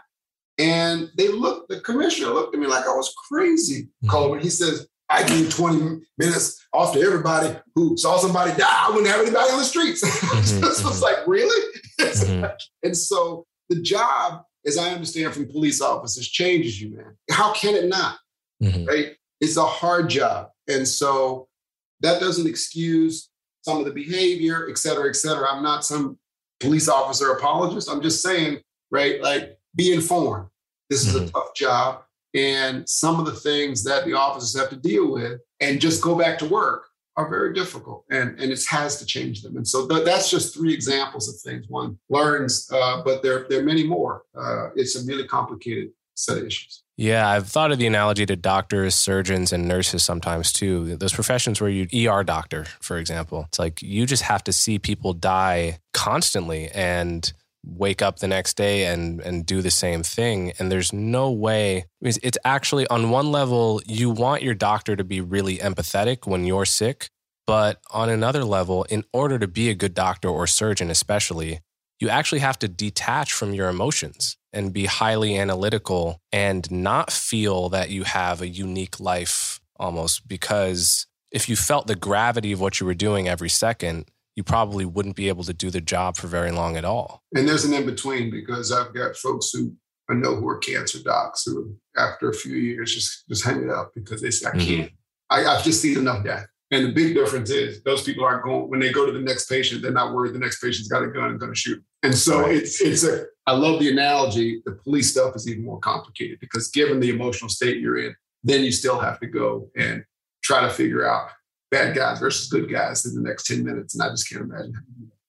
And they looked, the commissioner looked at me like I was crazy, mm-hmm. Coleman. He says, I give 20 minutes off to everybody who saw somebody die. I wouldn't have anybody on the streets. [laughs] Mm-hmm, this was mm-hmm. like, really? [laughs] Mm-hmm. and so the job, as I understand from police officers, changes you, man. How can it not? Mm-hmm. Right? It's a hard job. And so that doesn't excuse some of the behavior, et cetera, et cetera. I'm not some police officer apologist. I'm just saying, right? Like, be informed. This is mm-hmm. a tough job. And some of the things that the officers have to deal with and just go back to work are very difficult and, and it has to change them. And so th- that's just three examples of things one learns, uh, but there, there are many more. Uh, it's a really complicated set of issues. Yeah, I've thought of the analogy to doctors, surgeons, and nurses sometimes too. Those professions where you ER doctor, for example, it's like you just have to see people die constantly and wake up the next day and and do the same thing. And there's no way it's actually on one level you want your doctor to be really empathetic when you're sick but on another level in order to be a good doctor or surgeon especially you actually have to detach from your emotions and be highly analytical and not feel that you have a unique life almost. Because if you felt the gravity of what you were doing every second you probably wouldn't be able to do the job for very long at all. And there's an in between because I've got folks who I know who are cancer docs who, after a few years, just just hang it up because they say, I mm-hmm. can't. I, have just seen enough death. And the big difference is those people aren't going when they go to the next patient, they're not worried the next patient's got a gun and going to shoot. And so right. it's it's a I love the analogy. The police stuff is even more complicated because given the emotional state you're in, then you still have to go and try to figure out bad guys versus good guys in the next 10 minutes. And I just can't imagine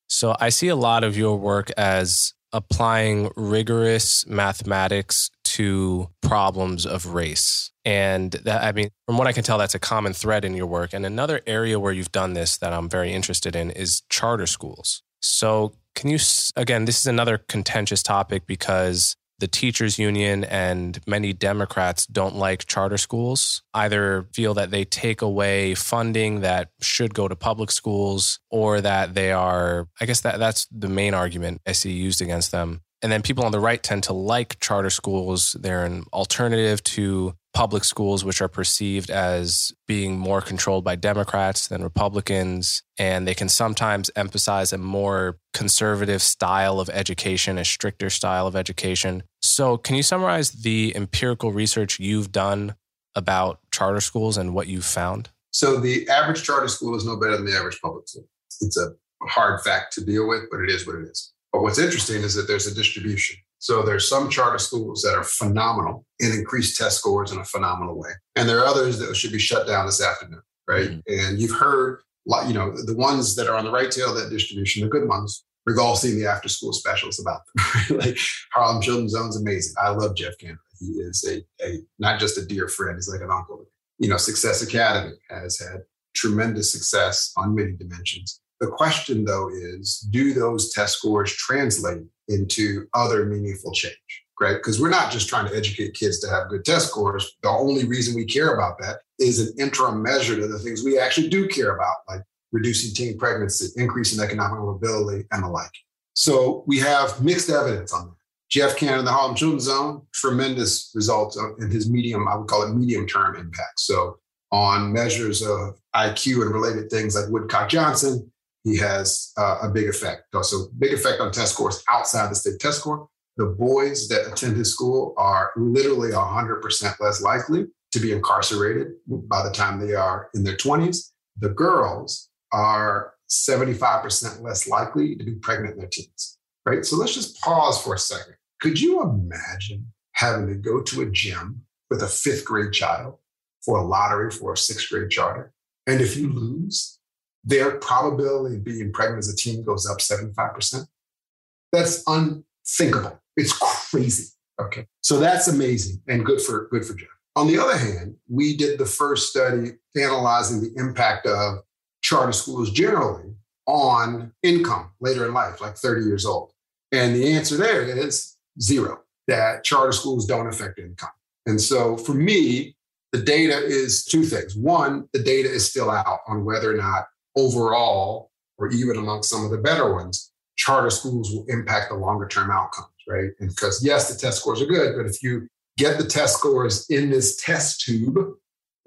So I see a lot of your work as applying rigorous mathematics to problems of race. And that, I mean, from what I can tell, that's a common thread in your work. And another area where you've done this that I'm very interested in is charter schools. So, can you, again, this is another contentious topic because the teachers union and many Democrats don't like charter schools, either feel that they take away funding that should go to public schools or that they are I guess that that's the main argument I see used against them. And then people on the right tend to like charter schools. They're an alternative to public schools, which are perceived as being more controlled by Democrats than Republicans. And they can sometimes emphasize a more conservative style of education, a stricter style of education. So, can you summarize the empirical research you've done about charter schools and what you've found? So, the average charter school is no better than the average public school. It's a hard fact to deal with, but it is what it is. But what's interesting is that there's a distribution. So there's some charter schools that are phenomenal and increase test scores in a phenomenal way. And there are others that should be shut down this afternoon, right? Mm-hmm. And you've heard, you know, the ones that are on the right tail of that distribution, the good ones, we've all seen the after school specials about them. [laughs] like Harlem Children's Zone's amazing. I love Jeff Canada. He is a, a not just a dear friend, he's like an uncle. You know, Success Academy has had tremendous success on many dimensions. The question, though, is do those test scores translate into other meaningful change? Right? Because we're not just trying to educate kids to have good test scores. The only reason we care about that is an interim measure to the things we actually do care about, like reducing teen pregnancy, increasing economic mobility, and the like. So we have mixed evidence on that. Jeff Canada, the Harlem Children's Zone, tremendous results in his medium, I would call it medium term impact. So on measures of IQ and related things like Woodcock Johnson, he has uh, a big effect. So big effect on test scores outside the state test score. The boys that attend his school are literally 100% less likely to be incarcerated by the time they are in their 20s. The girls are 75% less likely to be pregnant in their teens, right? So let's just pause for a second. Could you imagine having to go to a gym with a fifth grade child for a lottery for a sixth grade charter? And if you lose, their probability of being pregnant as a teen goes up 75%. That's unthinkable. It's crazy. Okay. So that's amazing and good for good for Jeff. On the other hand, we did the first study analyzing the impact of charter schools generally on income later in life, like 30 years old. And the answer there is zero, that charter schools don't affect income. And so for me, the data is two things. One, the data is still out on whether or not overall, or even among some of the better ones, charter schools will impact the longer term outcomes, right? And because yes, the test scores are good, but if you get the test scores in this test tube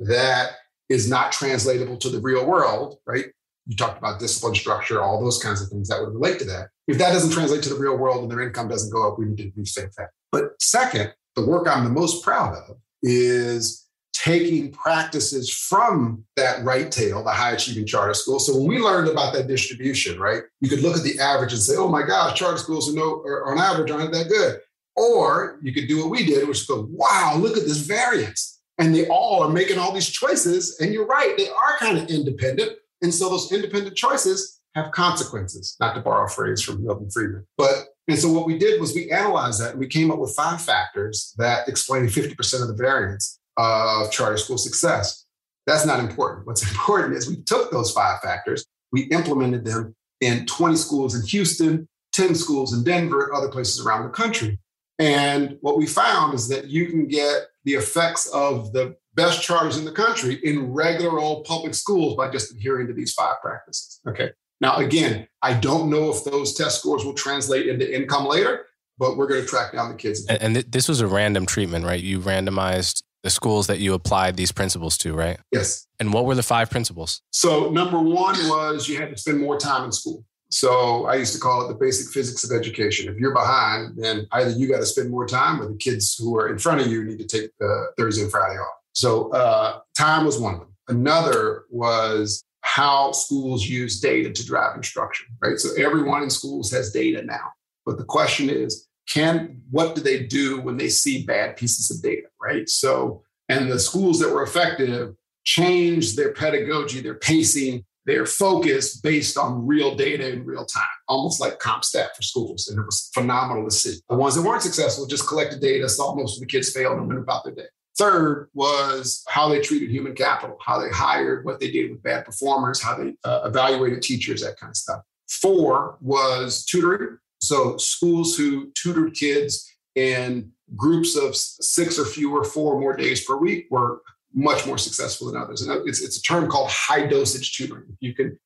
that is not translatable to the real world, right? You talked about discipline structure, all those kinds of things that would relate to that. If that doesn't translate to the real world and their income doesn't go up, we need to rethink that. But second, the work I'm the most proud of is taking practices from that right tail, the high achieving charter school. So when we learned about that distribution, right, you could look at the average and say, oh my gosh, charter schools are no, are on average aren't that good. Or you could do what we did, which is go, wow, look at this variance. And they all are making all these choices. And you're right, they are kind of independent. And so those independent choices have consequences, not to borrow a phrase from Milton Friedman. But and so what we did was we analyzed that and we came up with five factors that explain 50% of the variance of charter school success. That's not important. What's [laughs] important is we took those five factors, we implemented them in 20 schools in Houston, 10 schools in Denver, other places around the country. And what we found is that you can get the effects of the best charters in the country in regular old public schools by just adhering to these five practices. Okay. Now, again, I don't know if those test scores will translate into income later, but we're going to track down the kids. And, and th- this was a random treatment, right? You randomized the schools that you applied these principles to, right? Yes. And what were the five principles? So, number one was you had to spend more time in school. So, I used to call it the basic physics of education. If you're behind, then either you got to spend more time or the kids who are in front of you need to take uh, Thursday and Friday off. So, uh, time was one of them. Another was how schools use data to drive instruction, right? So, everyone in schools has data now. But the question is, can what do they do when they see bad pieces of data right so and the schools that were effective changed their pedagogy their pacing their focus based on real data in real time almost like compstat for schools and it was phenomenal to see the ones that weren't successful just collected data saw most of the kids failed and went about their day Third was how they treated human capital, how they hired, what they did with bad performers, how they uh, evaluated teachers, that kind of stuff. Four was tutoring. So schools who tutored kids and groups of six or fewer, four or more days per week were much more successful than others. And it's, it's a term called high dosage tutoring. You can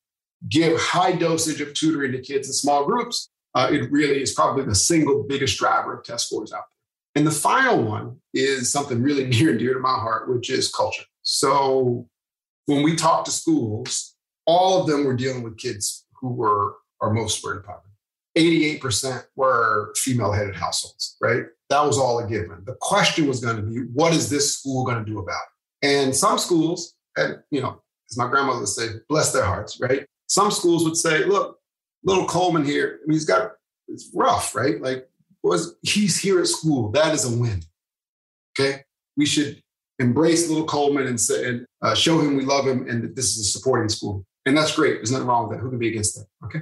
give high dosage of tutoring to kids in small groups. Uh, it really is probably the single biggest driver of test scores out there. And the final one is something really [laughs] near and dear to my heart, which is culture. So when we talk to schools, all of them were dealing with kids who were our most were in poverty. 88% were female headed households, right? That was all a given. The question was going to be, what is this school going to do about it? And some schools, and you know, as my grandmother would say, bless their hearts, right? Some schools would say, look, little Coleman here, I mean, he's got, it's rough, right? Like, was he's here at school. That is a win. Okay. We should embrace little Coleman and say, and uh, show him we love him and that this is a supporting school. And that's great. There's nothing wrong with that. Who can be against that? Okay.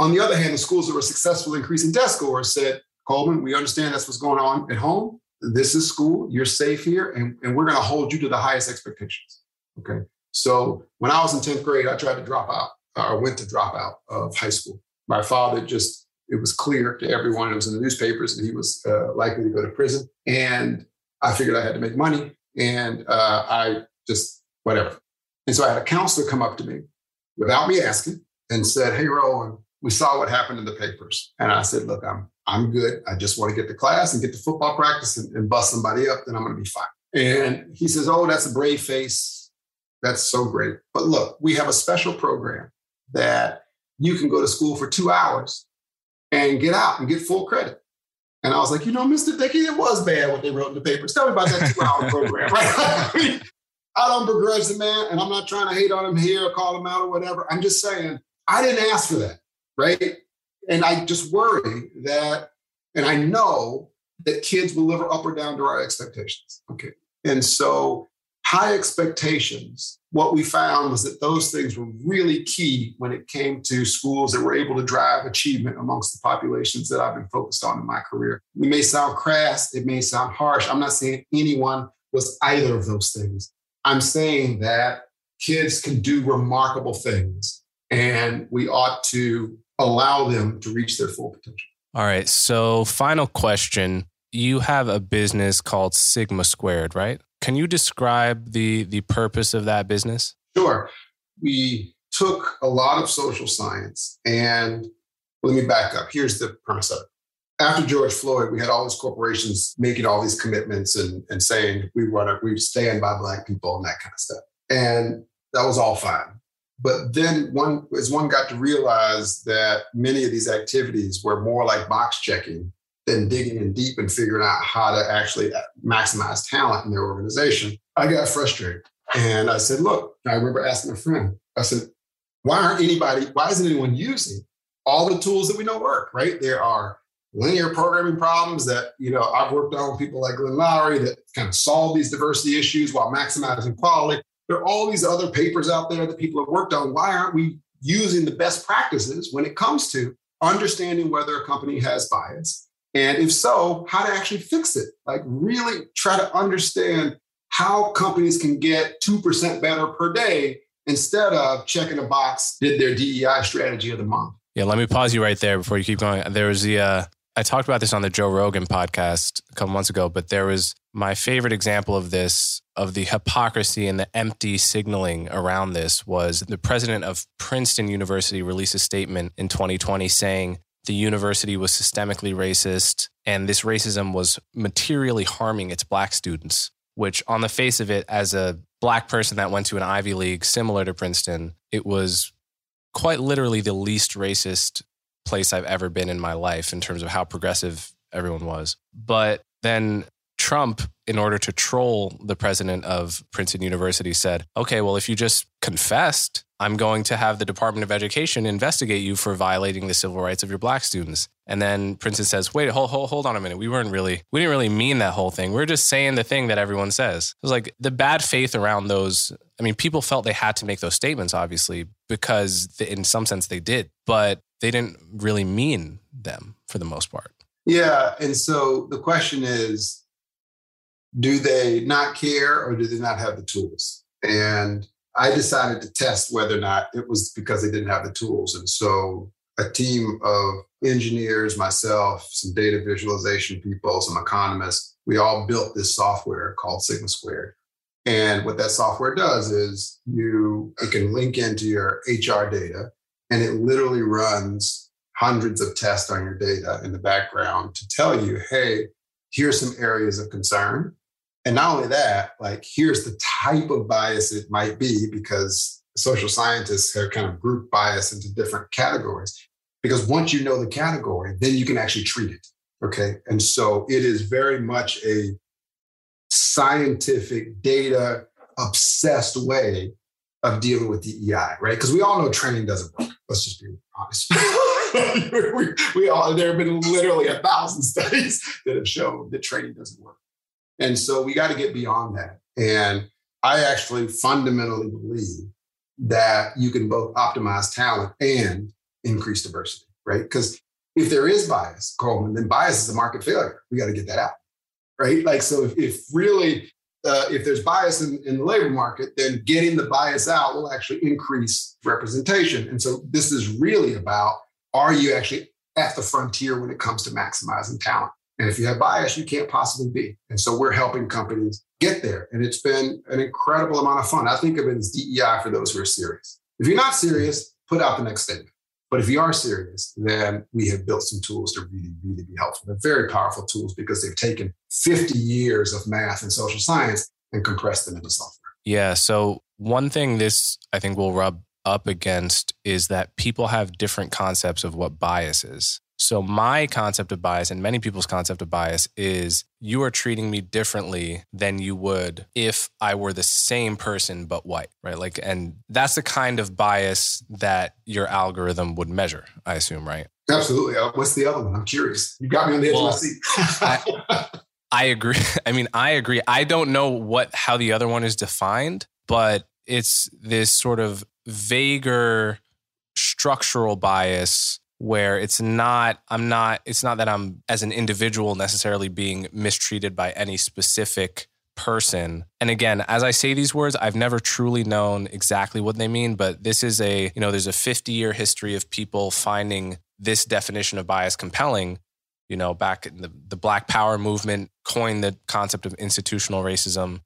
On the other hand, the schools that were successful in increasing test scores said, Coleman, we understand that's what's going on at home. This is school. You're safe here, and, and we're going to hold you to the highest expectations. Okay. So when I was in 10th grade, I tried to drop out or went to drop out of high school. My father just, it was clear to everyone, it was in the newspapers that he was uh, likely to go to prison. And I figured I had to make money. And uh, I just, whatever. And so I had a counselor come up to me without me asking and said, Hey, Roland, we saw what happened in the papers. And I said, Look, I'm, I'm good. I just want to get to class and get to football practice and, and bust somebody up, then I'm going to be fine. And he says, Oh, that's a brave face. That's so great. But look, we have a special program that you can go to school for two hours and get out and get full credit. And I was like, you know, Mr. Dickey, it was bad what they wrote in the papers. Tell me about that two hour program, [laughs] right? I don't begrudge the man, and I'm not trying to hate on him here or call him out or whatever. I'm just saying, I didn't ask for that, right? And I just worry that, and I know that kids will live up or down to our expectations. Okay. And so high expectations, what we found was that those things were really key when it came to schools that were able to drive achievement amongst the populations that I've been focused on in my career. It may sound crass, it may sound harsh. I'm not saying anyone was either of those things. I'm saying that kids can do remarkable things and we ought to allow them to reach their full potential. All right. So, final question. You have a business called Sigma Squared, right? Can you describe the the purpose of that business? Sure. We took a lot of social science and let me back up. Here's the premise of it after George Floyd, we had all these corporations making all these commitments and, and saying we want to we stand by black people and that kind of stuff. And that was all fine. But then one as one got to realize that many of these activities were more like box checking than digging in deep and figuring out how to actually uh, maximize talent in their organization, I got frustrated. And I said, look, I remember asking a friend, I said, why aren't anybody, why isn't anyone using all the tools that we know work, right? There are linear programming problems that you know I've worked on with people like Glenn Loury that kind of solve these diversity issues while maximizing quality. There are all these other papers out there that people have worked on. Why aren't we using the best practices when it comes to understanding whether a company has bias? And if so, how to actually fix it? Like really try to understand how companies can get 2% better per day instead of checking a box, did their DEI strategy of the month. Yeah, let me pause you right there before you keep going. There was the uh, I talked about this on the Joe Rogan podcast a couple months ago, but there was my favorite example of this, of the hypocrisy and the empty signaling around this, was the president of Princeton University released a statement in 2020 saying the university was systemically racist and this racism was materially harming its black students, which, on the face of it, as a black person that went to an Ivy League similar to Princeton, it was quite literally the least racist place I've ever been in my life in terms of how progressive everyone was. But then Trump, in order to troll the president of Princeton University, said, okay, well, if you just confessed, I'm going to have the Department of Education investigate you for violating the civil rights of your black students. And then Princeton says, wait, hold, hold, hold on a minute. We weren't really, we didn't really mean that whole thing. We are just saying the thing that everyone says. It was like the bad faith around those. I mean, people felt they had to make those statements, obviously, because in some sense they did, but they didn't really mean them for the most part. Yeah. And so the question is, do they not care or do they not have the tools? And I decided to test whether or not it was because they didn't have the tools. And so a team of engineers, myself, some data visualization people, some economists, we all built this software called Sigma Squared. And what that software does is you it can link into your HR data and it literally runs hundreds of tests on your data in the background to tell you, hey, here's some areas of concern. And not only that, like here's the type of bias it might be because social scientists have kind of grouped bias into different categories. Because once you know the category, then you can actually treat it. Okay. And so it is very much a scientific, data obsessed way of dealing with DEI, right? Because we all know training doesn't work. Let's just be honest. we, [laughs] we, all there have been literally a thousand studies that have shown that training doesn't work. And so we got to get beyond that. And I actually fundamentally believe that you can both optimize talent and increase diversity, right? Because if there is bias, Coleman, then bias is a market failure. We got to get that out, right? Like, so if, if really, uh, if there's bias in, in the labor market, then getting the bias out will actually increase representation. And so this is really about are you actually at the frontier when it comes to maximizing talent? And if you have bias, you can't possibly be. And so we're helping companies get there. And it's been an incredible amount of fun. I think of it as DEI for those who are serious. If you're not serious, put out the next statement. But if you are serious, then we have built some tools to really, really be helpful. They're very powerful tools because they've taken 50 years of math and social science and compressed them into software. Yeah. So, one thing this I think will rub up against is that people have different concepts of what bias is. So, my concept of bias and many people's concept of bias is you are treating me differently than you would if I were the same person but white, right? Like, and that's the kind of bias that your algorithm would measure, I assume, right? Absolutely. Uh, what's the other one? I'm curious. You got me on the edge well, of my seat. [laughs] I, I agree. [laughs] I mean, I agree. I don't know what how the other one is defined, but it's this sort of vaguer structural bias where it's not i'm not it's not that i'm as an individual necessarily being mistreated by any specific person. And again as i say these words i've never truly known exactly what they mean but this is a you know there's a 50 year history of people finding this definition of bias compelling. You know back in the, the black power movement coined the concept of institutional racism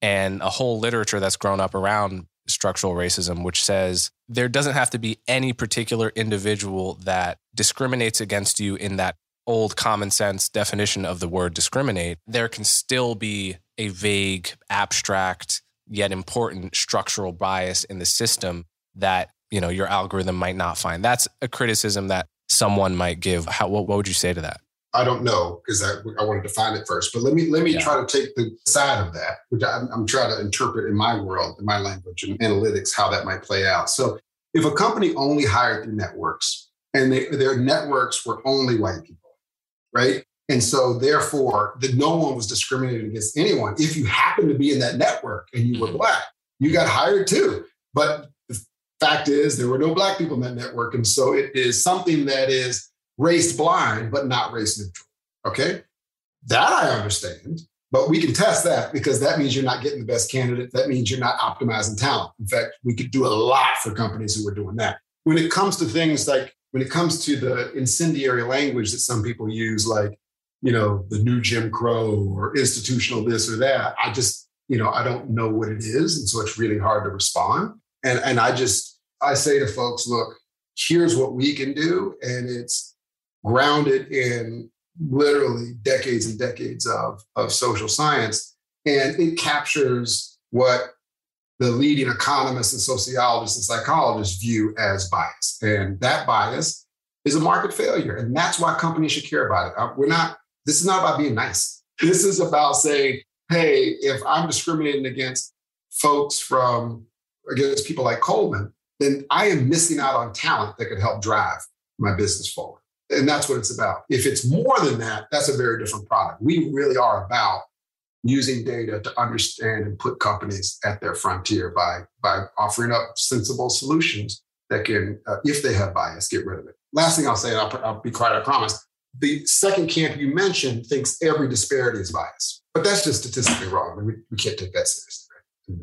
and a whole literature that's grown up around structural racism, which says there doesn't have to be any particular individual that discriminates against you in that old common sense definition of the word discriminate. There can still be a vague, abstract, yet important structural bias in the system that you know your algorithm might not find. That's a criticism that someone might give. How, what, what would you say to that? I don't know because I, I want to define it first. But let me let me yeah. try to take the side of that, which I'm, I'm trying to interpret in my world, in my language and analytics, how that might play out. So if a company only hired through networks and they, their networks were only white people, right? And so therefore, that no one was discriminated against anyone. If you happen to be in that network and you were mm-hmm. black, you got hired too. But the fact is, there were no black people in that network, and so it is something that is race blind, but not race neutral. Okay. That I understand, but we can test that because that means you're not getting the best candidate. That means you're not optimizing talent. In fact, we could do a lot for companies who are doing that. When it comes to things like, when it comes to the incendiary language that some people use, like, you know, the new Jim Crow or institutional this or that, I just, you know, I don't know what it is. And so it's really hard to respond. And, and I just, I say to folks, look, here's what we can do. And it's grounded in literally decades and decades of, of social science. And it captures what the leading economists and sociologists and psychologists view as bias. And that bias is a market failure. And that's why companies should care about it. Uh, we're not, this is not about being nice. This is about saying, hey, if I'm discriminating against folks from, against people like Coleman, then I am missing out on talent that could help drive my business forward. And that's what it's about. If it's more than that, that's a very different product. We really are about using data to understand and put companies at their frontier by, by offering up sensible solutions that can, uh, if they have bias, get rid of it. Last thing I'll say, and I'll, I'll be quiet, I promise. The second camp you mentioned thinks every disparity is bias, but that's just statistically wrong. I mean, we, we can't take that seriously.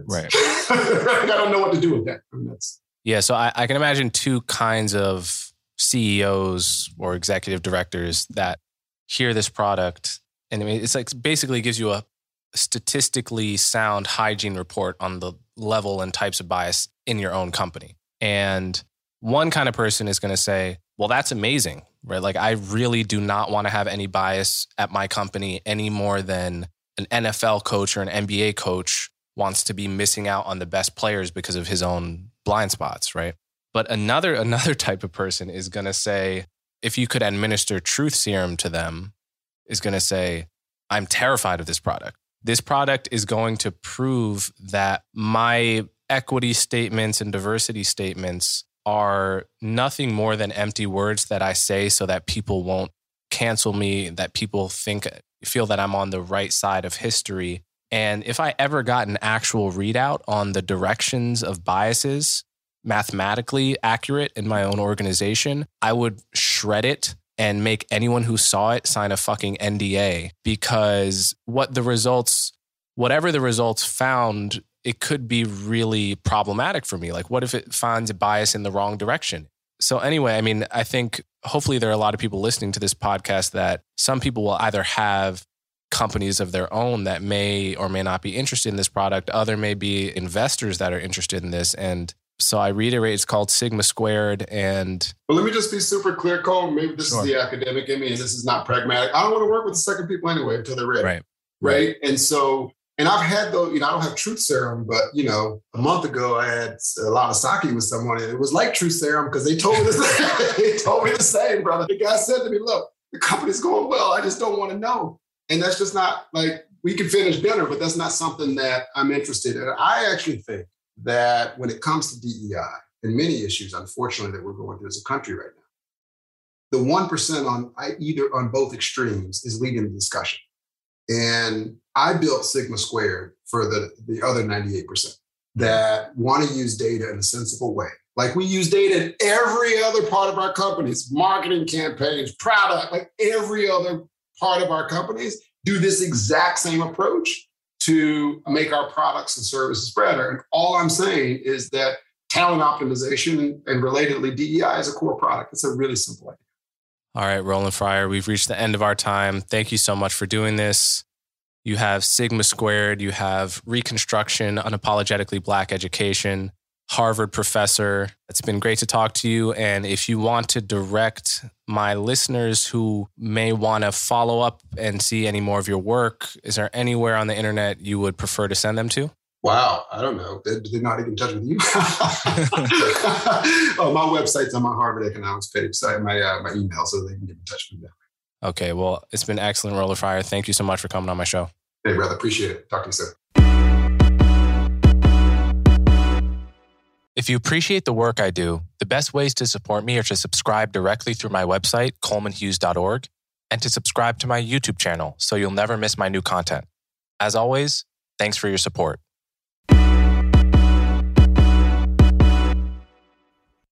Right. [laughs] I don't know what to do with that. I mean, yeah. So I, I can imagine two kinds of CEOs or executive directors that hear this product. And I mean, it's like basically gives you a statistically sound hygiene report on the level and types of bias in your own company. And one kind of person is going to say, well, that's amazing, right? Like, I really do not want to have any bias at my company any more than an NFL coach or an NBA coach wants to be missing out on the best players because of his own blind spots, right? But another [laughs] another type of person is going to say if you could administer truth serum to them is going to say I'm terrified of this product. This product is going to prove that my equity statements and diversity statements are nothing more than empty words that I say so that people won't cancel me, that people think feel that I'm on the right side of history. And if I ever got an actual readout on the directions of biases, mathematically accurate in my own organization, I would shred it and make anyone who saw it sign a fucking NDA because what the results, whatever the results found, it could be really problematic for me. Like, what if it finds a bias in the wrong direction? So, anyway, I mean, I think hopefully there are a lot of people listening to this podcast that some people will either have companies of their own that may or may not be interested in this product. Other may be investors that are interested in this. And so I reiterate, it's called Sigma Squared. And well, let me just be super clear, Cole. Maybe this sure. is the academic in me, and this is not pragmatic. I don't want to work with the second people anyway until they're ready. Right. Right. And so and I've had though, you know, I don't have truth serum, but you know, a month ago I had a lot of sake with someone, and it was like truth serum because they told me the same. [laughs] they told me the same, brother. The guy said to me, "Look, the company's going well. I just don't want to know." And that's just not like we can finish dinner, but that's not something that I'm interested in. I actually think that when it comes to DEI and many issues, unfortunately, that we're going through as a country right now, the one percent on either on both extremes is leading the discussion. And I built Sigma Squared for the, the other 98% mm-hmm. that want to use data in a sensible way. Like we use data in every other part of our companies, marketing campaigns, product, like every other part of our companies do this exact same approach to make our products and services better. And all I'm saying is that talent optimization and relatedly DEI is a core product. It's a really simple idea. All right, Roland Fryer, we've reached the end of our time. Thank you so much for doing this. You have Sigma Squared, you have Reconstruction, Unapologetically Black Education, Harvard professor. It's been great to talk to you. And if you want to direct my listeners who may want to follow up and see any more of your work, is there anywhere on the internet you would prefer to send them to? Wow, I don't know. Did they not even in touch with you? [laughs] oh, my website's on my Harvard economics page, so my uh, my email, so they can get in touch with me. Okay, well, it's been excellent, Roland Fryer. Thank you so much for coming on my show. Hey, brother, appreciate it. Talk to you soon. If you appreciate the work I do, the best ways to support me are to subscribe directly through my website, colemanhughes.org, and to subscribe to my YouTube channel so you'll never miss my new content. As always, thanks for your support.